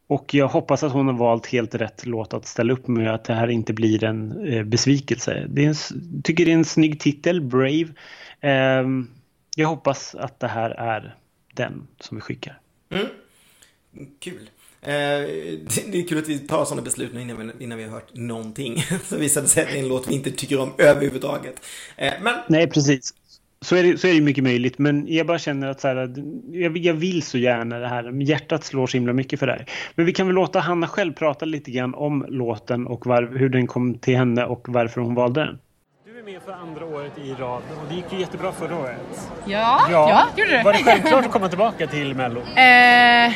S2: och jag hoppas att hon har valt helt rätt låt att ställa upp med att det här inte blir en eh, besvikelse. Det är en, tycker det är en snygg titel, Brave. Eh, jag hoppas att det här är den som vi skickar.
S1: Mm. Kul. Eh, det är kul att vi tar sådana beslut nu innan vi, innan vi har hört någonting. Så visade det sig att det är en låt vi inte tycker om överhuvudtaget. Eh, men...
S2: Nej, precis. Så är, det, så är det mycket möjligt, men jag bara känner att så här, jag, jag, vill så gärna det här. Hjärtat slår så himla mycket för det här. Men vi kan väl låta Hanna själv prata lite grann om låten och var, hur den kom till henne och varför hon valde den.
S9: Du är med för andra året i rad och det gick ju jättebra förra året.
S10: Ja, ja, ja gjorde det.
S9: Var det självklart att komma tillbaka till Mello?
S10: Eh,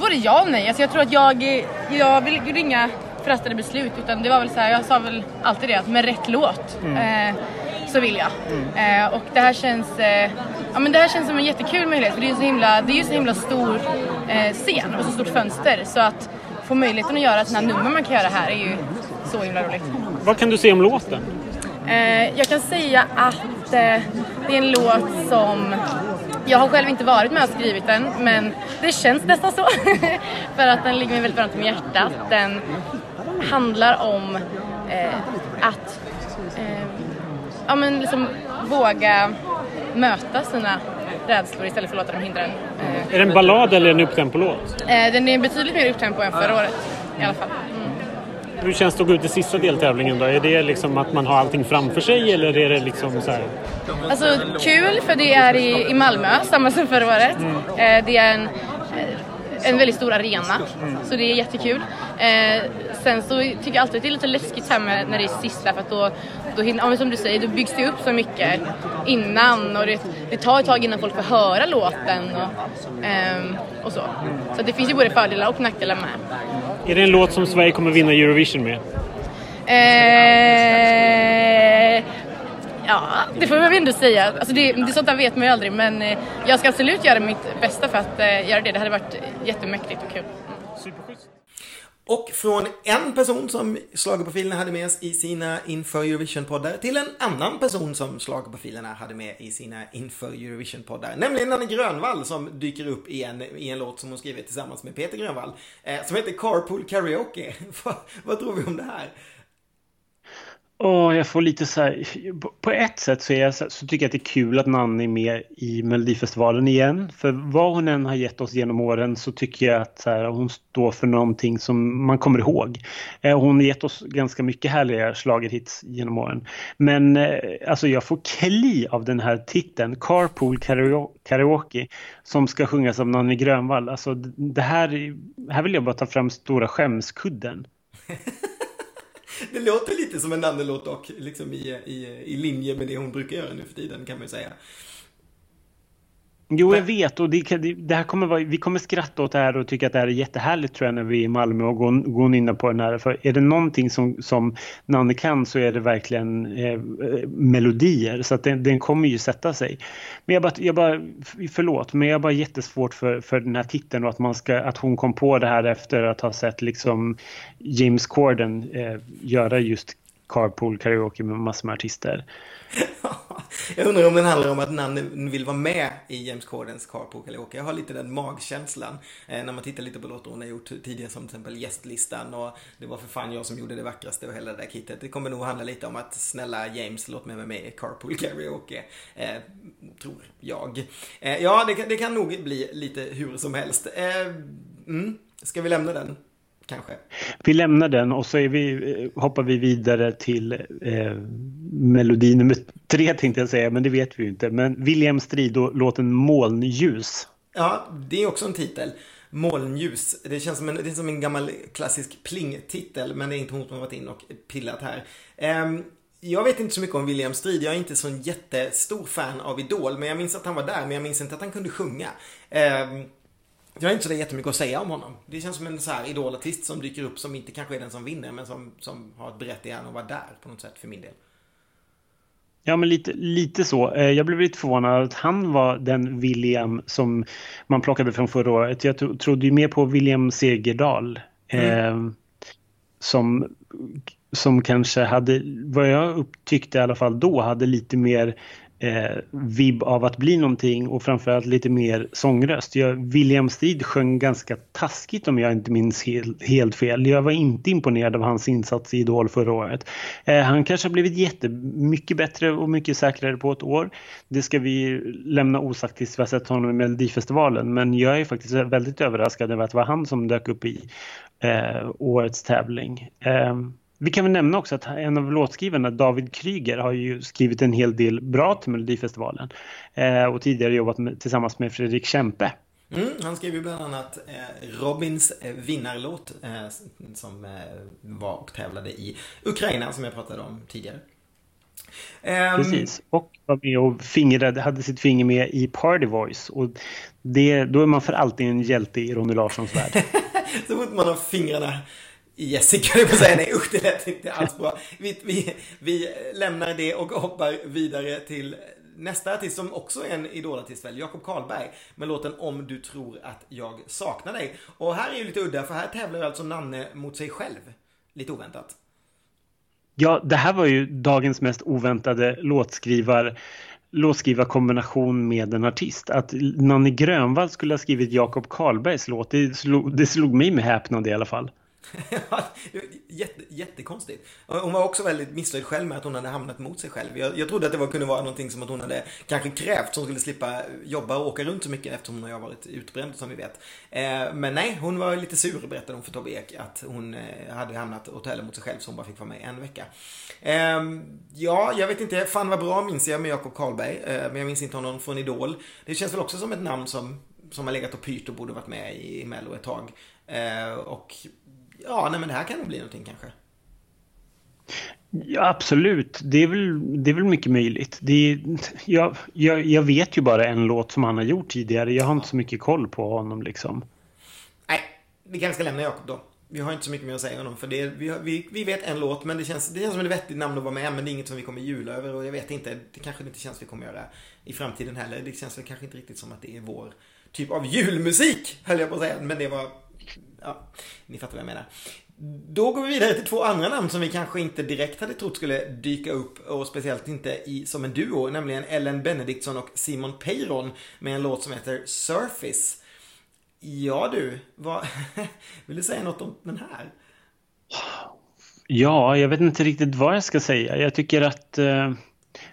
S10: både ja och nej. Alltså jag tror att jag, jag vill ringa förhastade beslut utan det var väl så här, jag sa väl alltid det att med rätt låt. Mm. Eh, så vill jag. Mm. Eh, och det här känns eh, Ja men det här känns som en jättekul möjlighet för det är ju så himla, det är så himla stor eh, scen och så stort fönster så att få möjligheten att göra sådana nummer man kan göra här är ju så himla roligt.
S9: Vad kan du säga om låten?
S10: Eh, jag kan säga att eh, det är en låt som jag har själv inte varit med och skrivit den men det känns nästan så. för att den ligger mig väldigt varmt om hjärtat. Den handlar om eh, att ja, men liksom våga möta sina rädslor istället för att låta dem hindra en.
S9: Eh, är det en ballad eller en upptempo-låt?
S10: Eh, den är betydligt mer upptempo än förra året i alla fall. Mm.
S9: Hur känns det att gå ut i sista deltävlingen då? Är det liksom att man har allting framför sig eller är det liksom så här?
S10: Alltså kul för det är i, i Malmö, samma som förra året. Mm. Eh, det är en en väldigt stor arena. Så det är jättekul. Eh, sen så tycker jag alltid att det är lite läskigt här med när det är sista för att då, då hinner, ja, som du säger, då byggs det upp så mycket innan och det, det tar ett tag innan folk får höra låten och, ehm, och så. Så det finns ju både fördelar och nackdelar med.
S9: Är det en låt som Sverige kommer vinna Eurovision med?
S10: Eh, ja, det får man väl ändå säga. Alltså det, det, sånt där vet man ju aldrig men eh, jag ska absolut göra mitt bästa för att eh, göra det. Det hade varit jättemäktigt och kul.
S9: Superschysst.
S1: Och från en person som Schlagerprofilerna hade med i sina inför Eurovision-poddar till en annan person som Schlagerprofilerna hade med i sina inför Eurovision-poddar. Nämligen Nanne Grönvall som dyker upp i en, i en låt som hon skrivit tillsammans med Peter Grönvall. Eh, som heter Carpool Karaoke. vad tror vi om det här?
S2: Oh, jag får lite så här, på ett sätt så, jag, så tycker jag att det är kul att Nanne är med i Melodifestivalen igen. För vad hon än har gett oss genom åren så tycker jag att här, hon står för någonting som man kommer ihåg. Eh, hon har gett oss ganska mycket härliga slagerhits genom åren. Men eh, alltså jag får kli av den här titeln, Carpool Karaoke, som ska sjungas av Nanne Grönvall. Alltså det här, här vill jag bara ta fram stora skämskudden.
S1: Det låter lite som en Nanne-låt dock, liksom i, i, i linje med det hon brukar göra nu för tiden kan man ju säga.
S2: Jo, jag vet och det, det, här kommer vara, vi kommer skratta åt det här och tycka att det här är jättehärligt tror jag när vi är i Malmö och går, går inne på den här. För är det någonting som, som Nanne kan så är det verkligen eh, melodier så att den, den, kommer ju sätta sig. Men jag bara, jag bara, förlåt, men jag har bara jättesvårt för, för den här titeln och att, man ska, att hon kom på det här efter att ha sett liksom James Corden eh, göra just carpool karaoke med massor med artister
S1: jag undrar om den handlar om att Nanne vill vara med i James Cordens carpool karaoke. Jag har lite den magkänslan eh, när man tittar lite på låtar hon har gjort tidigare som till exempel Gästlistan och Det var för fan jag som gjorde det vackraste och hela det där kittet. Det kommer nog handla lite om att snälla James låt mig vara med i carpool karaoke. Eh, tror jag. Eh, ja, det, det, kan nog bli lite hur som helst. Eh, mm. Ska vi lämna den? Kanske.
S2: Vi lämnar den och så vi, eh, hoppar vi vidare till eh, melodi nummer tre tänkte jag säga, men det vet vi ju inte. Men William Strid och låten Molnljus.
S1: Ja, det är också en titel. Molnljus. Det känns som en, det är som en gammal klassisk pling-titel, men det är inte hon som har varit in och pillat här. Um, jag vet inte så mycket om William Strid. Jag är inte så en jättestor fan av Idol, men jag minns att han var där, men jag minns inte att han kunde sjunga. Um, jag har inte så jättemycket att säga om honom. Det känns som en så här idolartist som dyker upp som inte kanske är den som vinner men som, som har ett berättigande att vara där på något sätt för min del.
S2: Ja, men lite, lite så. Eh, jag blev lite förvånad att han var den William som man plockade från förra året. Jag trodde ju mer på William Segerdahl. Mm. Eh, som, som kanske hade, vad jag tyckte i alla fall då, hade lite mer eh, vibb av att bli någonting och framförallt lite mer sångröst. Jag, William Strid sjöng ganska taskigt om jag inte minns helt, helt fel. Jag var inte imponerad av hans insats i Idol förra året. Eh, han kanske har blivit jättemycket bättre och mycket säkrare på ett år. Det ska vi lämna osagt tills vi har sett honom i Melodifestivalen men jag är faktiskt väldigt överraskad över att det var han som dök upp i eh, årets tävling. Eh, vi kan väl nämna också att en av låtskrivarna, David Kryger, har ju skrivit en hel del bra till Melodifestivalen eh, och tidigare jobbat med, tillsammans med Fredrik Kempe.
S1: Mm, han skrev ju bland annat eh, Robins eh, vinnarlåt eh, som eh, var och tävlade i Ukraina som jag pratade om tidigare.
S2: Um, Precis, och var med och fingrade, hade sitt finger med i Party Voice och det, då är man för alltid en hjälte i Ronny Larssons värld.
S1: Så fort man har fingrarna Jessica, jag på säga nej usch det lät inte alls bra. Vi, vi, vi lämnar det och hoppar vidare till nästa artist som också är en idolartist väl, Jakob Karlberg med låten Om du tror att jag saknar dig. Och här är ju lite udda för här tävlar alltså Nanne mot sig själv. Lite oväntat.
S2: Ja, det här var ju dagens mest oväntade låtskrivar kombination med en artist. Att Nanne Grönvall skulle ha skrivit Jakob Karlbergs låt, det slog, det slog mig med häpnad i alla fall.
S1: Jätte, jättekonstigt. Hon var också väldigt missnöjd själv med att hon hade hamnat mot sig själv. Jag, jag trodde att det var, kunde vara någonting som att hon hade kanske krävt så hon skulle slippa jobba och åka runt så mycket eftersom hon har varit utbränd som vi vet. Eh, men nej, hon var lite sur berättade hon för Tobbe Ek att hon eh, hade hamnat åt helvete mot sig själv så hon bara fick vara med en vecka. Eh, ja, jag vet inte, fan vad bra minns jag med Jakob Karlberg. Eh, men jag minns inte honom från Idol. Det känns väl också som ett namn som som har legat och pyrt och borde varit med i, i Mello ett tag. Eh, och ja, nej men det här kan nog bli någonting kanske.
S2: Ja, absolut. Det är väl, det är väl mycket möjligt. Det är, jag, jag, jag vet ju bara en låt som han har gjort tidigare. Jag har inte så mycket koll på honom liksom.
S1: Nej, vi kanske ska lämna Jakob då. Vi har inte så mycket mer att säga om honom. För det, vi, vi, vi vet en låt, men det känns, det känns som ett vettigt namn att vara med. Men det är inget som vi kommer jula över. Och jag vet inte, det kanske inte känns vi kommer göra i framtiden heller. Det känns väl kanske inte riktigt som att det är vår typ av julmusik, höll jag på att säga. Men det var, ja, ni fattar vad jag menar. Då går vi vidare till två andra namn som vi kanske inte direkt hade trott skulle dyka upp och speciellt inte i, som en duo, nämligen Ellen Benediktsson och Simon Peyron med en låt som heter Surface. Ja du, vad, vill du säga något om den här?
S2: Ja, jag vet inte riktigt vad jag ska säga. Jag tycker att eh,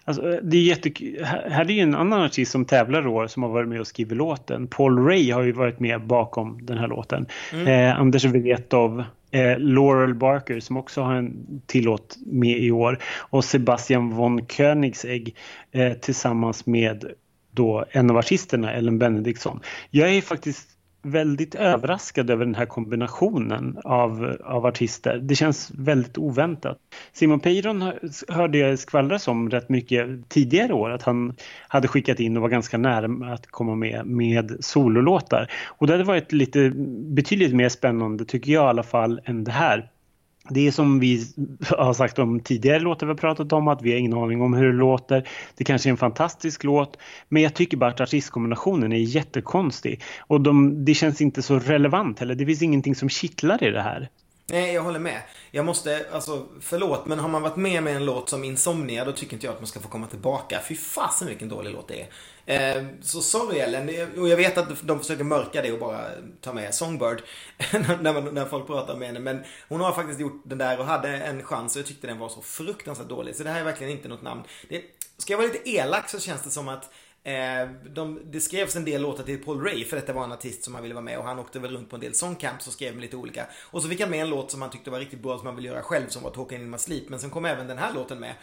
S2: alltså, det är jättekul. Här är ju en annan artist som tävlar år som har varit med och skrivit låten. Paul Ray har ju varit med bakom den här låten. Mm. Eh, Anders Vietov eh, Laurel Barker som också har en tillåt med i år och Sebastian von Koenigsegg eh, tillsammans med då en av artisterna, Ellen Benediktsson. Jag är faktiskt väldigt överraskad över den här kombinationen av, av artister. Det känns väldigt oväntat. Simon Peyron hörde jag skvallras om rätt mycket tidigare år att han hade skickat in och var ganska nära att komma med med sololåtar. Och det hade varit lite betydligt mer spännande tycker jag i alla fall än det här. Det är som vi har sagt om tidigare låtar vi har pratat om att vi har ingen aning om hur det låter. Det kanske är en fantastisk låt men jag tycker bara att artistkombinationen är jättekonstig och de, det känns inte så relevant heller. Det finns ingenting som kittlar i det här.
S1: Nej, jag håller med. Jag måste, alltså förlåt, men har man varit med med en låt som Insomnia, då tycker inte jag att man ska få komma tillbaka. Fy fasen vilken dålig låt det är. Eh, så sorry Ellen, och jag vet att de försöker mörka det och bara ta med Songbird när, man, när folk pratar med henne. Men hon har faktiskt gjort den där och hade en chans och jag tyckte den var så fruktansvärt dålig. Så det här är verkligen inte något namn. Det, ska jag vara lite elak så känns det som att Eh, de, det skrevs en del låtar till Paul Ray för detta var en artist som han ville vara med och han åkte väl runt på en del songcamps och skrev med lite olika. Och så fick han med en låt som han tyckte var riktigt bra som han ville göra själv som var Talking in my sleep. Men sen kom även den här låten med.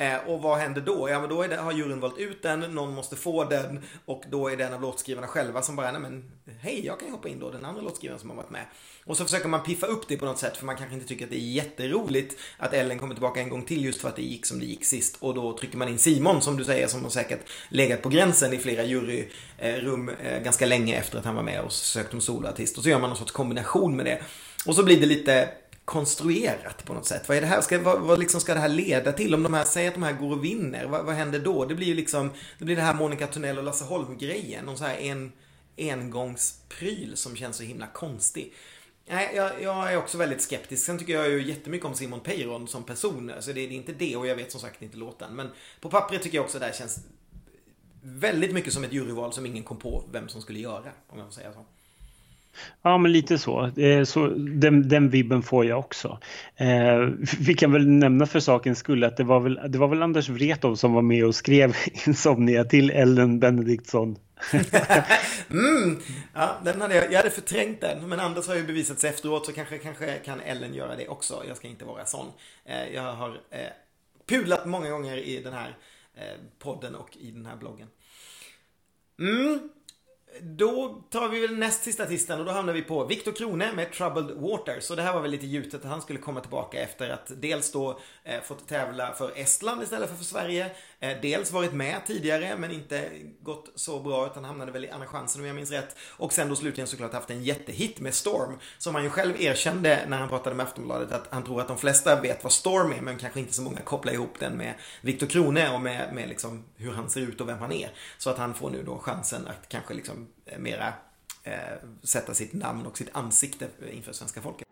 S1: Eh, och vad händer då? Ja men då det, har juryn valt ut den, någon måste få den och då är det en av låtskrivarna själva som bara, nej men hej jag kan ju hoppa in då, den andra låtskrivaren som har varit med. Och så försöker man piffa upp det på något sätt för man kanske inte tycker att det är jätteroligt att Ellen kommer tillbaka en gång till just för att det gick som det gick sist. Och då trycker man in Simon som du säger som har säkert legat på gränsen i flera juryrum eh, ganska länge efter att han var med och sökt om soloartist. Och så gör man någon sorts kombination med det. Och så blir det lite konstruerat på något sätt. Vad är det här? Ska, vad, vad liksom ska det här leda till? Om de här säger att de här går och vinner, vad, vad händer då? Det blir ju liksom, det blir det här Monica Tunnell och Lasse Holm-grejen. Någon så här en, engångspryl som känns så himla konstig. Nej, jag, jag, är också väldigt skeptisk. Sen tycker jag ju jättemycket om Simon Peyron som person. Så det, det är inte det och jag vet som sagt inte låten. Men på pappret tycker jag också det här känns väldigt mycket som ett juryval som ingen kom på vem som skulle göra. Om jag får säga så.
S2: Ja, men lite så. Eh, så den, den vibben får jag också. Eh, vi kan väl nämna för sakens skull att det var väl, det var väl Anders Wrethov som var med och skrev Insomnia till Ellen Benediktsson.
S1: mm. Ja, den hade jag, jag hade förträngt den, men Anders har ju bevisat sig efteråt så kanske, kanske kan Ellen göra det också. Jag ska inte vara sån. Eh, jag har eh, pudlat många gånger i den här eh, podden och i den här bloggen. Mm. Då tar vi väl näst sista artisten och då hamnar vi på Viktor Krone med Troubled Water. Så det här var väl lite gjutet att han skulle komma tillbaka efter att dels då eh, fått tävla för Estland istället för för Sverige. Eh, dels varit med tidigare men inte gått så bra utan hamnade väl i andra chansen om jag minns rätt. Och sen då slutligen såklart haft en jättehit med Storm. Som han ju själv erkände när han pratade med Aftonbladet att han tror att de flesta vet vad Storm är men kanske inte så många kopplar ihop den med Viktor Krone och med, med liksom hur han ser ut och vem han är. Så att han får nu då chansen att kanske liksom mera eh, sätta sitt namn och sitt ansikte inför svenska folket.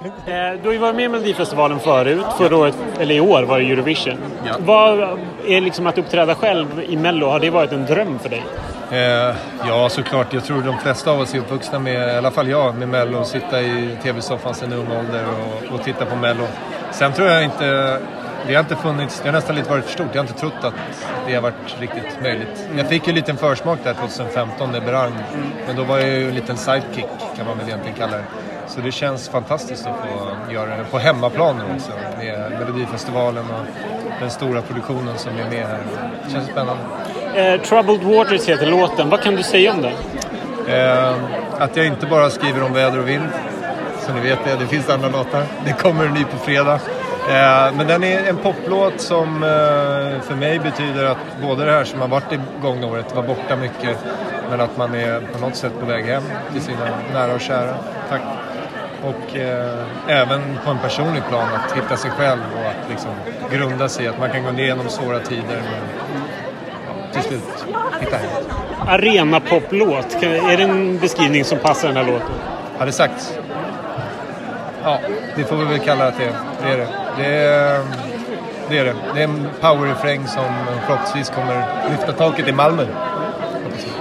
S9: Eh, du har ju varit med i Melodifestivalen förut, förra året, eller i år var det Eurovision. Ja. Vad är liksom att uppträda själv i Mello, har det varit en dröm för dig?
S11: Eh, ja, såklart. Jag tror de flesta av oss är uppvuxna med, i alla fall jag, med Mello. Sitta i tv-soffan sedan ung ålder och, och titta på Mello. Sen tror jag inte det har inte funnits, det har nästan lite varit för stort. Jag har inte trott att det har varit riktigt möjligt. Jag fick ju en liten försmak där 2015 med Berang. Men då var jag ju en liten sidekick kan man väl egentligen kalla det. Så det känns fantastiskt att få göra det på hemmaplan också. Med Melodifestivalen och den stora produktionen som är med här. Det känns spännande.
S9: Eh, Troubled Waters heter låten. Vad kan du säga om den?
S11: Eh, att jag inte bara skriver om väder och vind. Så ni vet det, det finns andra låtar. Det kommer en ny på fredag. Eh, men den är en poplåt som eh, för mig betyder att både det här som har varit det gångna året, var borta mycket, men att man är på något sätt på väg hem till sina nära och kära. Tack. Och eh, även på en personlig plan att hitta sig själv och att liksom grunda sig att man kan gå igenom svåra tider men till slut hitta hem.
S9: Arena-poplåt, är det en beskrivning som passar den här låten?
S11: Har det sagts? Ja, det får vi väl kalla det. Det är det. Det är det. Är det. det är en powerrefräng som förhoppningsvis kommer lyfta taket i Malmö.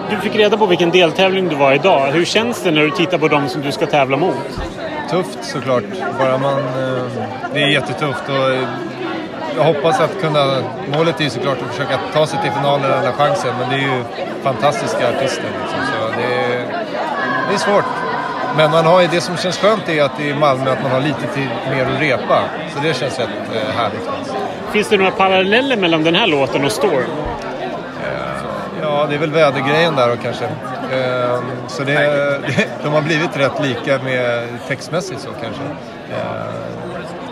S9: Du fick reda på vilken deltävling du var idag. Hur känns det när du tittar på dem som du ska tävla mot?
S11: Tufft såklart. Bara man, eh, det är jättetufft. Och jag hoppas att kunna... Målet är ju såklart att försöka ta sig till finalen alla chansen. Men det är ju fantastiska artister. Liksom, så det är, det är svårt. Men man har det som känns skönt är att i Malmö att man har lite tid mer att repa. Så det känns rätt eh, härligt.
S9: Finns det några paralleller mellan den här låten och Storm?
S11: Ja, det är väl vädergrejen där och kanske. Ehm, så det, de har blivit rätt lika med textmässigt så kanske. Ehm,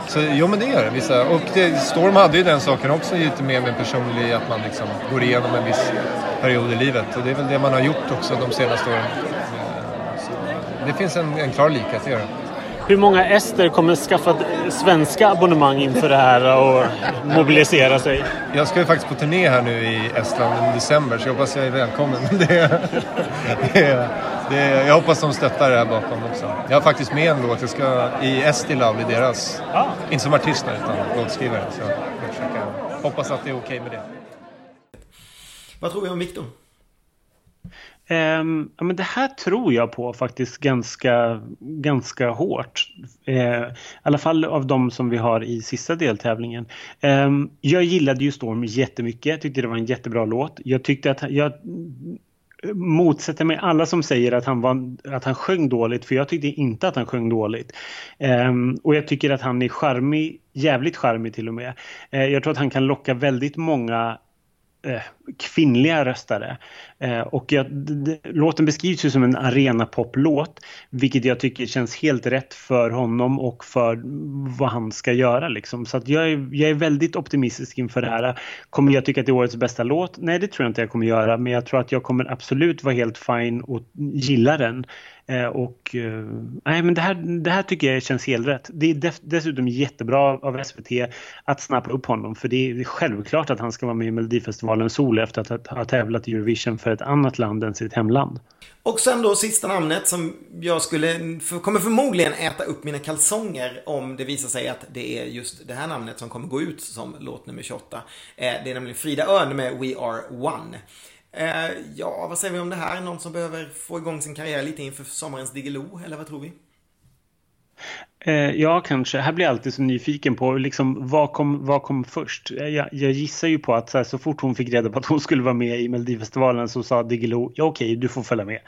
S11: så jo men det är det. Vissa. Och det, Storm hade ju den saken också lite mer med personlig, att man liksom går igenom en viss period i livet. Och det är väl det man har gjort också de senaste åren. Ehm, så det finst en, en klar likhet, det gör det.
S9: Hur många ester kommer skaffa svenska abonnemang inför det här och mobilisera sig?
S11: Jag ska ju faktiskt på turné här nu i Estland i december så jag hoppas jag är välkommen. Det, det, det, jag hoppas de stöttar det här bakom också. Jag har faktiskt med en låt. Jag ska i Estilab i deras, ah. inte som artist utan låtskrivare. Så jag försöker, hoppas att det är okej okay med det.
S1: Vad tror vi om Viktor?
S2: Um, ja, men det här tror jag på faktiskt ganska, ganska hårt. Uh, I alla fall av de som vi har i sista deltävlingen. Um, jag gillade ju Storm jättemycket. Jag tyckte det var en jättebra låt. Jag tyckte att jag motsätter mig alla som säger att han, var, att han sjöng dåligt för jag tyckte inte att han sjöng dåligt. Um, och jag tycker att han är charmig, jävligt charmig till och med. Uh, jag tror att han kan locka väldigt många eh, kvinnliga röstare. Eh, och jag, låten beskrivs ju som en arenapoplåt, vilket jag tycker känns helt rätt för honom och för vad han ska göra. Liksom. Så att jag, är, jag är väldigt optimistisk inför det här. Kommer jag tycka att det är årets bästa låt? Nej, det tror jag inte jag kommer göra, men jag tror att jag kommer absolut vara helt fine och gilla den. Eh, och eh, nej, men det här, det här tycker jag känns helt rätt. Det är def, dessutom jättebra av SVT att snappa upp honom för det är självklart att han ska vara med i Melodifestivalen Sol efter att ha tävlat i Eurovision för ett annat land än sitt hemland.
S1: Och sen då sista namnet som jag skulle, för, kommer förmodligen äta upp mina kalsonger om det visar sig att det är just det här namnet som kommer gå ut som låt nummer 28. Eh, det är nämligen Frida Örn med We Are One. Eh, ja, vad säger vi om det här? Någon som behöver få igång sin karriär lite inför sommarens Diggiloo, eller vad tror vi?
S2: Eh, ja, kanske. Här blir jag alltid så nyfiken på liksom, vad, kom, vad kom först? Jag, jag gissar ju på att så, här, så, fort hon fick reda på att hon skulle vara med i Melodifestivalen så sa Diggiloo, ja okej, du får följa med.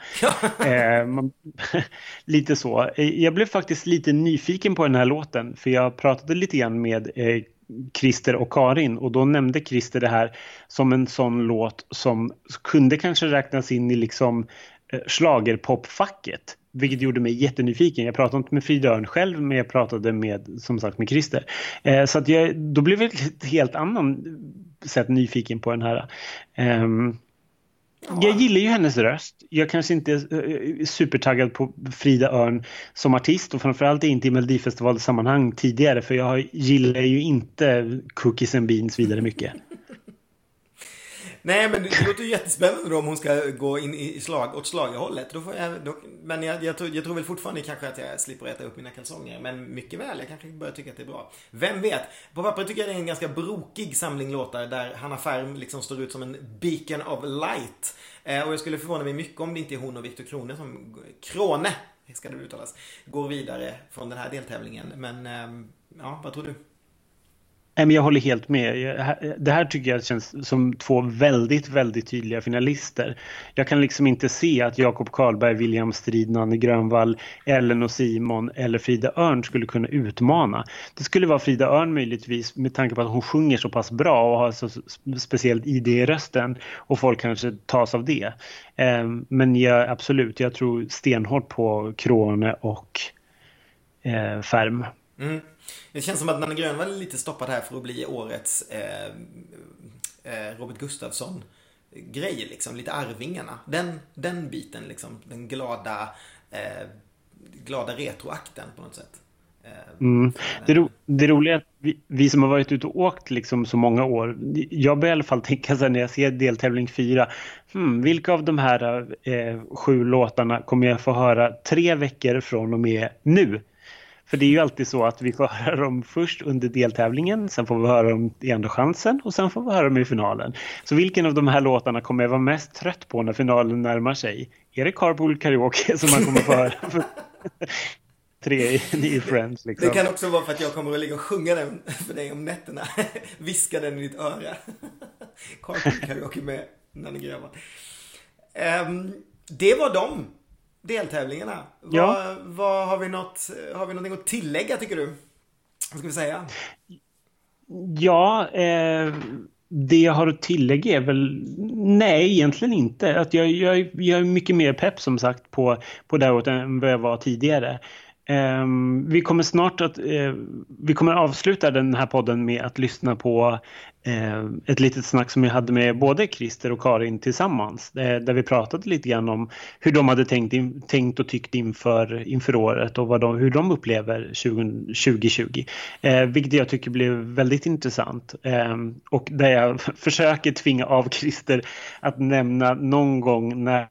S2: eh, man, lite så. Eh, jag blev faktiskt lite nyfiken på den här låten för jag pratade lite grann med eh, Christer och Karin och då nämnde Christer det här som en sån låt som kunde kanske räknas in i liksom eh, schlagerpopfacket. Vilket gjorde mig jättenyfiken. Jag pratade inte med Frida Örn själv men jag pratade med som sagt med Christer. Eh, så att jag, då blev jag ett helt annan eh, sätt nyfiken på den här. Um, jag gillar ju hennes röst. Jag kanske inte är eh, supertaggad på Frida Örn som artist och framförallt inte i Melodifestivalsammanhang tidigare för jag gillar ju inte Cookies and Beans vidare mycket.
S1: Nej, men det låter ju jättespännande då om hon ska gå in i slag, åt slagerhållet. Då får jag, då, men jag, jag, tror, jag tror väl fortfarande kanske att jag slipper äta upp mina kalsonger. Men mycket väl, jag kanske börjar tycka att det är bra. Vem vet? På pappret tycker jag det är en ganska brokig samling låtar där Hanna Färm liksom står ut som en beacon of light. Eh, och jag skulle förvåna mig mycket om det inte är hon och Viktor Krone som, Krone, ska det uttalas, går vidare från den här deltävlingen. Men, eh, ja, vad tror du?
S2: Nej, men jag håller helt med. Det här tycker jag känns som två väldigt, väldigt tydliga finalister. Jag kan liksom inte se att Jakob Karlberg, William Strid, Nanne Grönvall, Ellen och Simon eller Frida Örn skulle kunna utmana. Det skulle vara Frida Örn möjligtvis med tanke på att hon sjunger så pass bra och har så speciellt ID i rösten och folk kanske tas av det. Ehm, men ja, absolut, jag tror stenhårt på Krone och eh, Färm.
S1: Mm. Det känns som att Nanne Grönvall är lite stoppad här för att bli årets eh, eh, Robert Gustafsson grej liksom, lite Arvingarna. Den, den biten liksom, den glada, eh, glada retroakten på något sätt.
S2: Eh, mm. Det, ro, det roliga är att vi, vi, som har varit ute och åkt liksom så många år, jag börjar i alla fall tänka så när jag ser deltävling fyra, hmm, vilka av de här eh, sju låtarna kommer jag få höra tre veckor från och med nu? För det är ju alltid så att vi får höra dem först under deltävlingen, sen får vi höra dem i andra chansen och sen får vi höra dem i finalen. Så vilken av de här låtarna kommer jag vara mest trött på när finalen närmar sig? Är det Carpool Karaoke som man kommer få höra? tre i Friends. Liksom.
S1: Det kan också vara för att jag kommer att ligga och sjunga den för dig om nätterna. Viska den i ditt öra. Carpool Karaoke med Nanne Grönvall. Um, det var dem deltävlingarna. Ja. Vad, vad, har, vi något, har vi någonting att tillägga tycker du? Vad ska vi säga?
S2: Ja, eh, det jag har att tillägga är väl nej, egentligen inte. Att jag, jag, jag är mycket mer pepp som sagt på, på det här än vad jag var tidigare. Um, vi kommer snart att uh, vi kommer avsluta den här podden med att lyssna på uh, ett litet snack som jag hade med både Christer och Karin tillsammans. Uh, där vi pratade lite grann om hur de hade tänkt, in, tänkt och tyckt inför, inför året och vad de, hur de upplever 20, 2020. vilket jag tycker blev väldigt intressant. Ehm, och där jag försöker tvinga av Christer att nämna någon gång när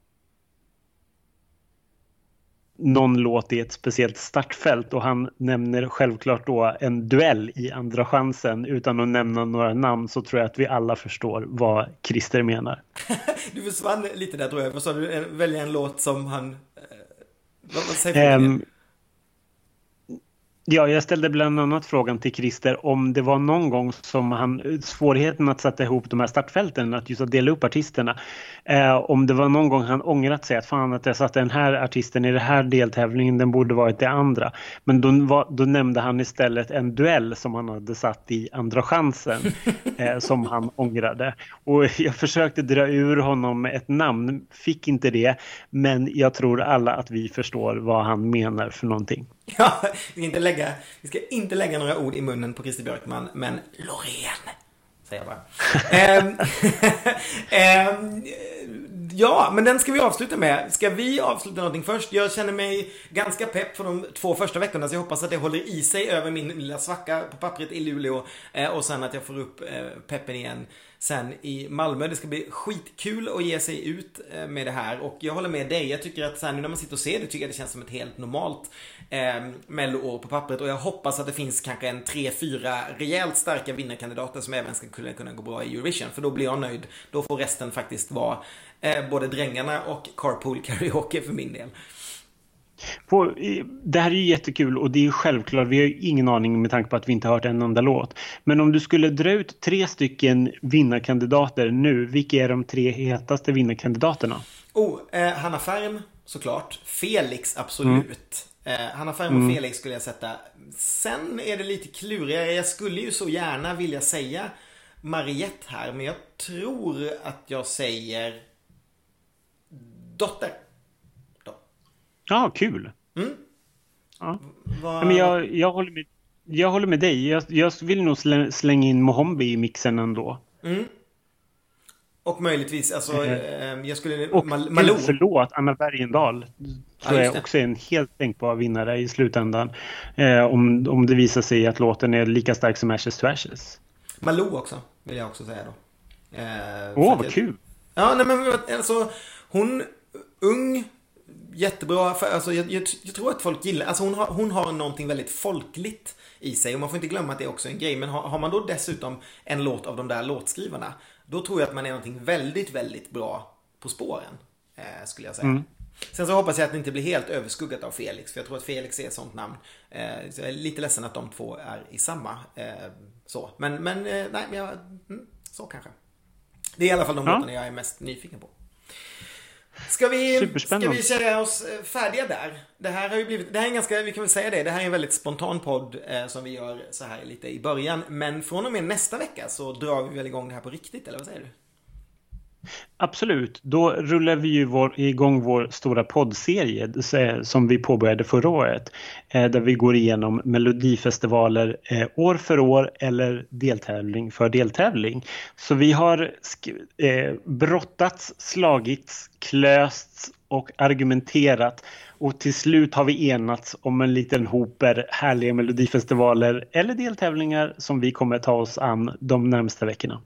S2: någon låt i ett speciellt startfält och han nämner självklart då en duell i andra chansen utan att nämna några namn så tror jag att vi alla förstår vad Christer menar.
S1: du försvann lite där tror jag. Vad sa du? Välja en låt som han... Eh, vad, vad säger du? Um,
S2: Ja, jag ställde bland annat frågan till Christer om det var någon gång som han, svårigheten att sätta ihop de här startfälten, att just att dela upp artisterna, eh, om det var någon gång han ångrat sig att fan att jag satte den här artisten i den här deltävlingen, den borde varit det andra. Men då, var, då nämnde han istället en duell som han hade satt i andra chansen eh, som han ångrade. Och jag försökte dra ur honom ett namn, fick inte det, men jag tror alla att vi förstår vad han menar för någonting.
S1: Ja, vi ska, inte lägga, vi ska inte lägga några ord i munnen på Christer Björkman, men Loreen. Säger jag bara. um, um, ja, men den ska vi avsluta med. Ska vi avsluta någonting först? Jag känner mig ganska pepp för de två första veckorna, så jag hoppas att det håller i sig över min lilla svacka på pappret i Luleå. Eh, och sen att jag får upp eh, peppen igen sen i Malmö. Det ska bli skitkul att ge sig ut eh, med det här och jag håller med dig. Jag tycker att sen nu när man sitter och ser det tycker jag det känns som ett helt normalt eh, melloår på pappret och jag hoppas att det finns kanske en tre, fyra rejält starka vinnarkandidater som även ska kunna gå bra i Eurovision för då blir jag nöjd. Då får resten faktiskt vara eh, både Drängarna och Carpool Karaoke för min del.
S2: På, det här är ju jättekul och det är ju självklart, vi har ju ingen aning med tanke på att vi inte hört en enda låt. Men om du skulle dra ut tre stycken vinnarkandidater nu, vilka är de tre hetaste vinnarkandidaterna?
S1: Oh, eh, Hanna Färm såklart. Felix absolut. Mm. Eh, Hanna Färm och mm. Felix skulle jag sätta. Sen är det lite klurigare. Jag skulle ju så gärna vilja säga Mariette här, men jag tror att jag säger Dotter.
S2: Ja, kul. Mm. Ja. Var... Men jag, jag, håller med, jag håller med dig. Jag, jag vill nog slänga in Mohombi i mixen ändå. Mm.
S1: Och möjligtvis, alltså, mm. jag skulle...
S2: Och Malou. förlåt, Anna Bergendahl. Tror ja, jag också är en helt tänkbar vinnare i slutändan. Eh, om, om det visar sig att låten är lika stark som Ashes to Ashes.
S1: Malou också, vill jag också säga då.
S2: Åh, eh, oh, vad jag... kul!
S1: Ja, nej men alltså, hon, ung, jättebra. För, alltså, jag, jag, jag, tror att folk gillar, alltså hon har, hon har någonting väldigt folkligt i sig och man får inte glömma att det är också en grej. Men har, har man då dessutom en låt av de där låtskrivarna, då tror jag att man är någonting väldigt, väldigt bra på spåren. Eh, skulle jag säga. Mm. Sen så hoppas jag att det inte blir helt överskuggat av Felix, för jag tror att Felix är ett sånt namn. Eh, så jag är lite ledsen att de två är i samma. Eh, så. Men, men eh, nej, men jag, mm, så kanske. Det är i alla fall de
S2: Ja.
S1: låtarna jag är mest nyfiken på. Ska vi, ska vi köra oss färdiga där? Det här har ju blivit, det här är en ganska, vi kan väl säga det, det här är en väldigt spontan podd eh, som vi gör så här lite i början. Men från och med nästa vecka så drar vi väl igång det här på riktigt, eller vad säger du?
S2: Absolut. Då rullar vi ju vår, igång vår stora poddserie som vi påbörjade förra året. Eh, där vi går igenom melodifestivaler eh, år för år eller deltävling för deltävling. Så vi har eh, brottats, slagits, klösts och argumenterat och till slut har vi enats om en liten hoper härliga melodifestivaler eller deltävlingar som vi kommer ta oss an de närmsta veckorna.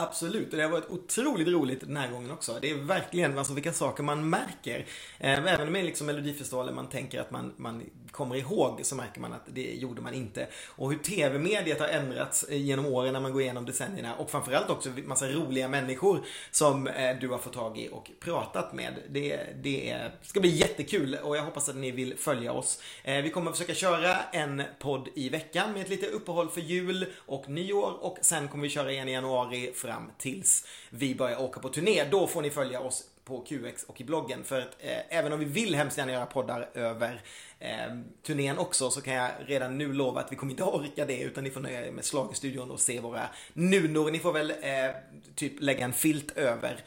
S1: Absolut, och det har varit otroligt roligt den här gången också. Det är verkligen alltså vilka saker man märker. Ehm, även med liksom Melodifestivalen man tänker att man, man kommer ihåg så märker man att det gjorde man inte. Och hur tv-mediet har ändrats eh, genom åren när man går igenom decennierna. Och framförallt också massa roliga människor som eh, du har fått tag i och pratat med. Det, det ska bli jättekul och jag hoppas att ni vill följa oss. Ehm, vi kommer försöka köra en podd i veckan med ett litet uppehåll för jul och nyår och sen kommer vi köra igen i januari fram tills vi börjar åka på turné. Då får ni följa oss på QX och i bloggen för att eh, även om vi vill hemskt gärna göra poddar över eh, turnén också så kan jag redan nu lova att vi kommer inte orka det utan ni får nöja er med Schlagerstudion och se våra nunor. Ni får väl eh, typ lägga en filt över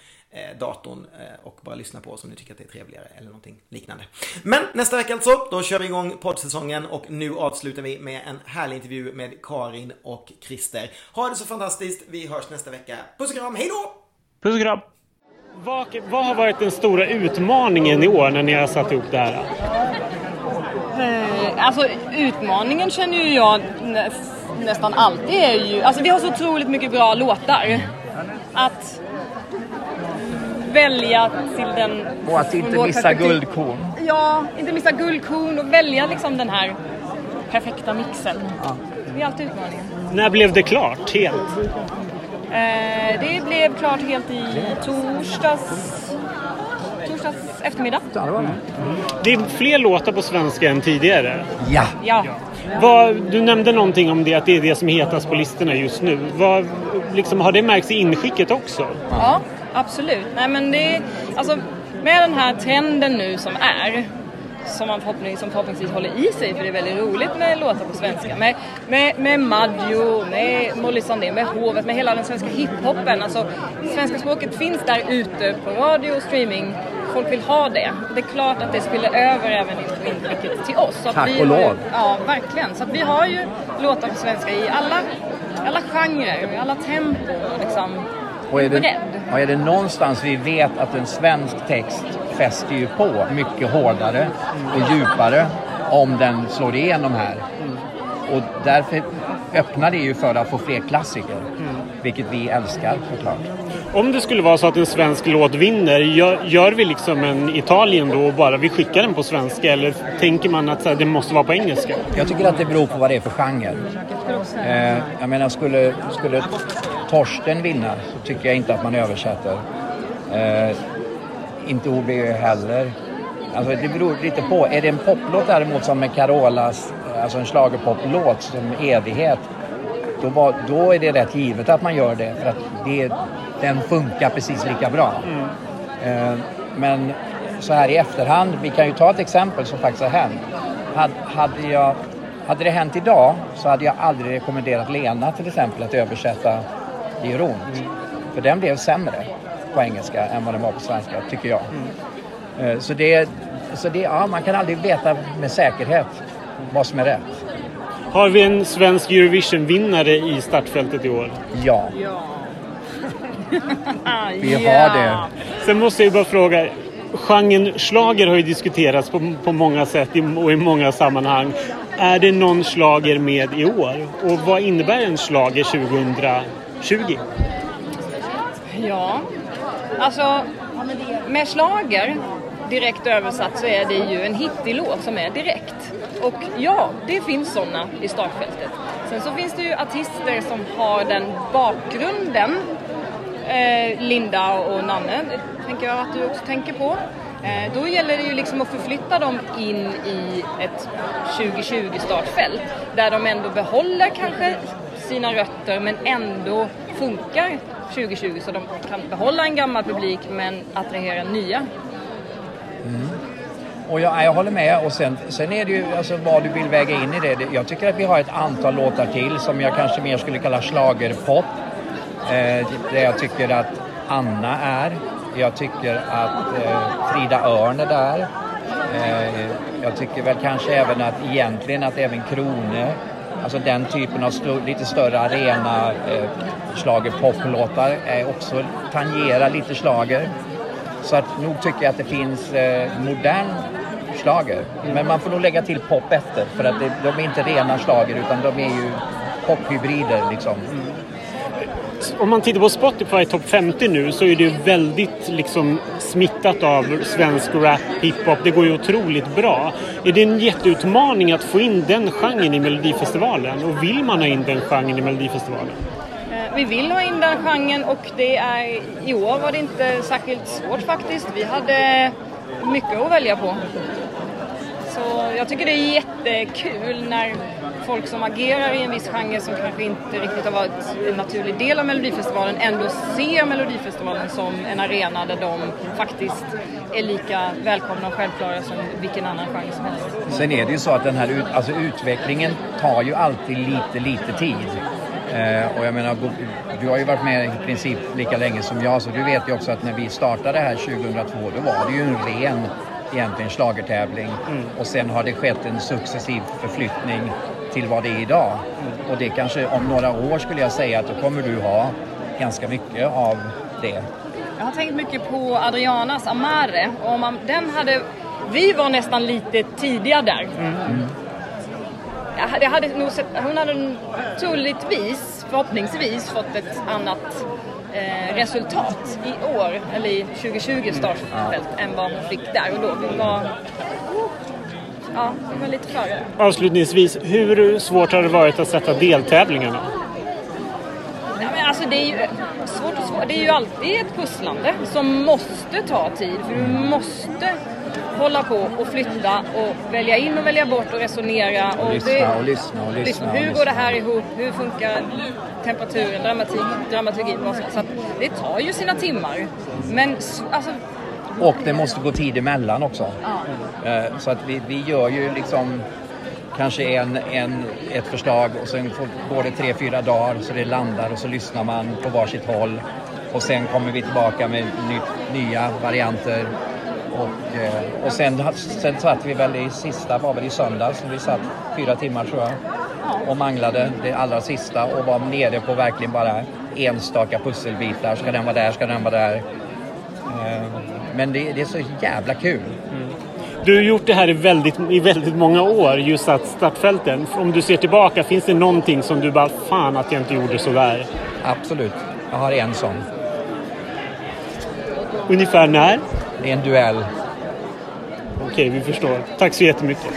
S1: datorn eh, och bara lyssna på oss om ni tycker att det är trevligare eller någonting liknande. Men nästa vecka alltså, då kör vi igång poddsäsongen och nu avslutar vi med en härlig intervju med Karin och Christer. Ha det så fantastiskt, vi hörs nästa vecka. Puss och kram, hej då!
S2: Puss och kram!
S9: Vad, vad har varit den stora utmaningen i år när ni har satt ihop det här?
S8: Eh, Alltså utmaningen känner ju jag nä, nästan alltid är ju, alltså vi har så otroligt mycket bra låtar. Att välja till den...
S12: Och att inte missa
S8: perspektiv-
S12: guldkorn.
S8: Ja, inte missa guldkorn och välja liksom den här perfekta mixen. Det är alltid utmaningen.
S9: När blev det klart helt?
S8: Eh, det blev klart helt i torsdags, torsdags eftermiddag.
S9: Det är fler låtar på svenska än tidigare.
S12: Ja.
S8: Ja.
S9: Vad, du nämnde någonting om det, att det är det som är hetast på listorna just nu. Vad, liksom, har det märkts i inskicket också?
S8: Ja, absolut. Nej, men det alltså, med den här trenden nu som är, som man förhoppningsvis, som förhoppningsvis håller i sig, för det är väldigt roligt med låtar på svenska. Med, med, med Maggio, med Molly Sandén, med Hovet, med hela den svenska hiphopen. Alltså, svenska språket finns där ute på radio och streaming. Folk vill ha det. Det är klart att det spiller över även in- inblicket till oss. Så
S12: Tack
S8: vi
S12: och
S8: har ju-
S12: lov.
S8: Ja, verkligen. Så att vi har ju låtar på svenska i alla, alla genrer, i alla tempon. Liksom.
S12: Och är, det, och är det någonstans vi vet att en svensk text fäster ju på mycket hårdare och djupare om den slår igenom här. Och därför öppnar det ju för att få fler klassiker. Vilket vi älskar såklart.
S9: Om det skulle vara så att en svensk låt vinner, gör, gör vi liksom en Italien då och bara vi skickar den på svenska eller tänker man att så här, det måste vara på engelska?
S12: Jag tycker att det beror på vad det är för genre. Eh, jag menar, skulle, skulle Torsten vinna så tycker jag inte att man översätter. Eh, inte OB heller. Alltså det beror lite på. Är det en poplåt däremot som med Carolas, alltså en schlagerpoplåt som evighet. Då, var, då är det rätt givet att man gör det för att det, den funkar precis lika bra. Eh, men så här i efterhand, vi kan ju ta ett exempel som faktiskt har hänt. Hade, hade, jag, hade det hänt idag så hade jag aldrig rekommenderat Lena till exempel att översätta det gör ont. För den blev sämre på engelska än vad den var på svenska, tycker jag. Mm. Eh, så, det, så det, ja, man kan aldrig veta med säkerhet vad som är rätt.
S9: Har vi en svensk Eurovision-vinnare i startfältet i år?
S12: Ja. vi har det.
S9: Sen måste jag bara fråga, genren slager har ju diskuterats på, på många sätt och i många sammanhang. Är det någon slager med i år? Och vad innebär en slager 2000? 20?
S8: Ja, alltså med slager direkt översatt så är det ju en hittig låt som är direkt. Och ja, det finns sådana i startfältet. Sen så finns det ju artister som har den bakgrunden. Eh, Linda och Nanne, tänker jag att du också tänker på. Eh, då gäller det ju liksom att förflytta dem in i ett 2020-startfält där de ändå behåller kanske sina rötter men ändå funkar 2020 så de kan behålla en gammal publik men attrahera nya. Mm.
S12: Och jag, jag håller med. Och sen, sen är det ju alltså, vad du vill väga in i det. Jag tycker att vi har ett antal låtar till som jag kanske mer skulle kalla schlagerpop. Eh, där jag tycker att Anna är. Jag tycker att eh, Frida Örn är där. Eh, jag tycker väl kanske även att egentligen att även Krone, alltså den typen av st- lite större arena eh, schlagerpoplåtar är också tangerar lite schlager. Så att nog tycker jag att det finns eh, modern schlager. Men man får nog lägga till pop efter för att det, de är inte rena schlager utan de är ju pophybrider liksom. Mm.
S9: Om man tittar på Spotify topp 50 nu så är det ju väldigt liksom smittat av svensk rap, hiphop. Det går ju otroligt bra. Är det en jätteutmaning att få in den genren i Melodifestivalen? Och vill man ha in den genren i Melodifestivalen?
S8: Eh, vi vill ha in den genren och det är, i år var det inte särskilt svårt faktiskt. Vi hade mycket att välja på. Så jag tycker det är jättekul när folk som agerar i en viss genre som kanske inte riktigt har varit en naturlig del av Melodifestivalen ändå ser Melodifestivalen som en arena där de faktiskt är lika välkomna och självklara som vilken annan genre som helst.
S12: Sen är det ju så att den här ut, alltså utvecklingen tar ju alltid lite, lite tid. Eh, och jag menar, du har ju varit med i princip lika länge som jag så du vet ju också att när vi startade här 2002 då var det ju en ren egentligen schlagertävling och sen har det skett en successiv förflyttning till vad det är idag. Och det kanske om några år skulle jag säga att då kommer du ha ganska mycket av det.
S8: Jag har tänkt mycket på Adrianas Amare. Och om den hade, vi var nästan lite tidiga där. Jag hade, jag hade nog sett, hon hade troligtvis, förhoppningsvis, fått ett annat eh, resultat i år, eller i 2020 startfält, än vad hon fick där och då. Hon var, ja, var lite före.
S9: Avslutningsvis, hur svårt har det varit att sätta deltävlingarna?
S8: Ja, men alltså det är ju svårt och svårt. Det är ju alltid ett pusslande som måste ta tid. För du måste hålla på och flytta och välja in och välja bort och resonera. Och
S12: Lyssna och lyssna och lyssna och
S8: Hur går
S12: lyssna.
S8: det här ihop? Hur funkar temperaturen, dramatik, dramaturgin? Så att det tar ju sina timmar. Men alltså,
S12: Och det måste gå tid emellan också. Eh, Så att vi, vi gör ju liksom kanske en, en, ett förslag och sen får, går det tre, fyra dagar så det landar och så lyssnar man på varsitt håll. Och sen kommer vi tillbaka med ny, nya varianter. Och, eh, och sen, sen satt vi väl i sista, var väl i söndags, vi satt fyra timmar tror jag och manglade det allra sista och var nere på verkligen bara enstaka pusselbitar. Ska den vara där? Ska den vara där? Men det, det är så jävla kul.
S9: Du har gjort det här i väldigt, i väldigt många år, just att startfälten. Om du ser tillbaka, finns det någonting som du bara, fan att jag inte gjorde så där?
S12: Absolut. Jag har en sån.
S9: Ungefär när?
S12: Det är en duell.
S9: Okej, vi förstår. Tack så jättemycket.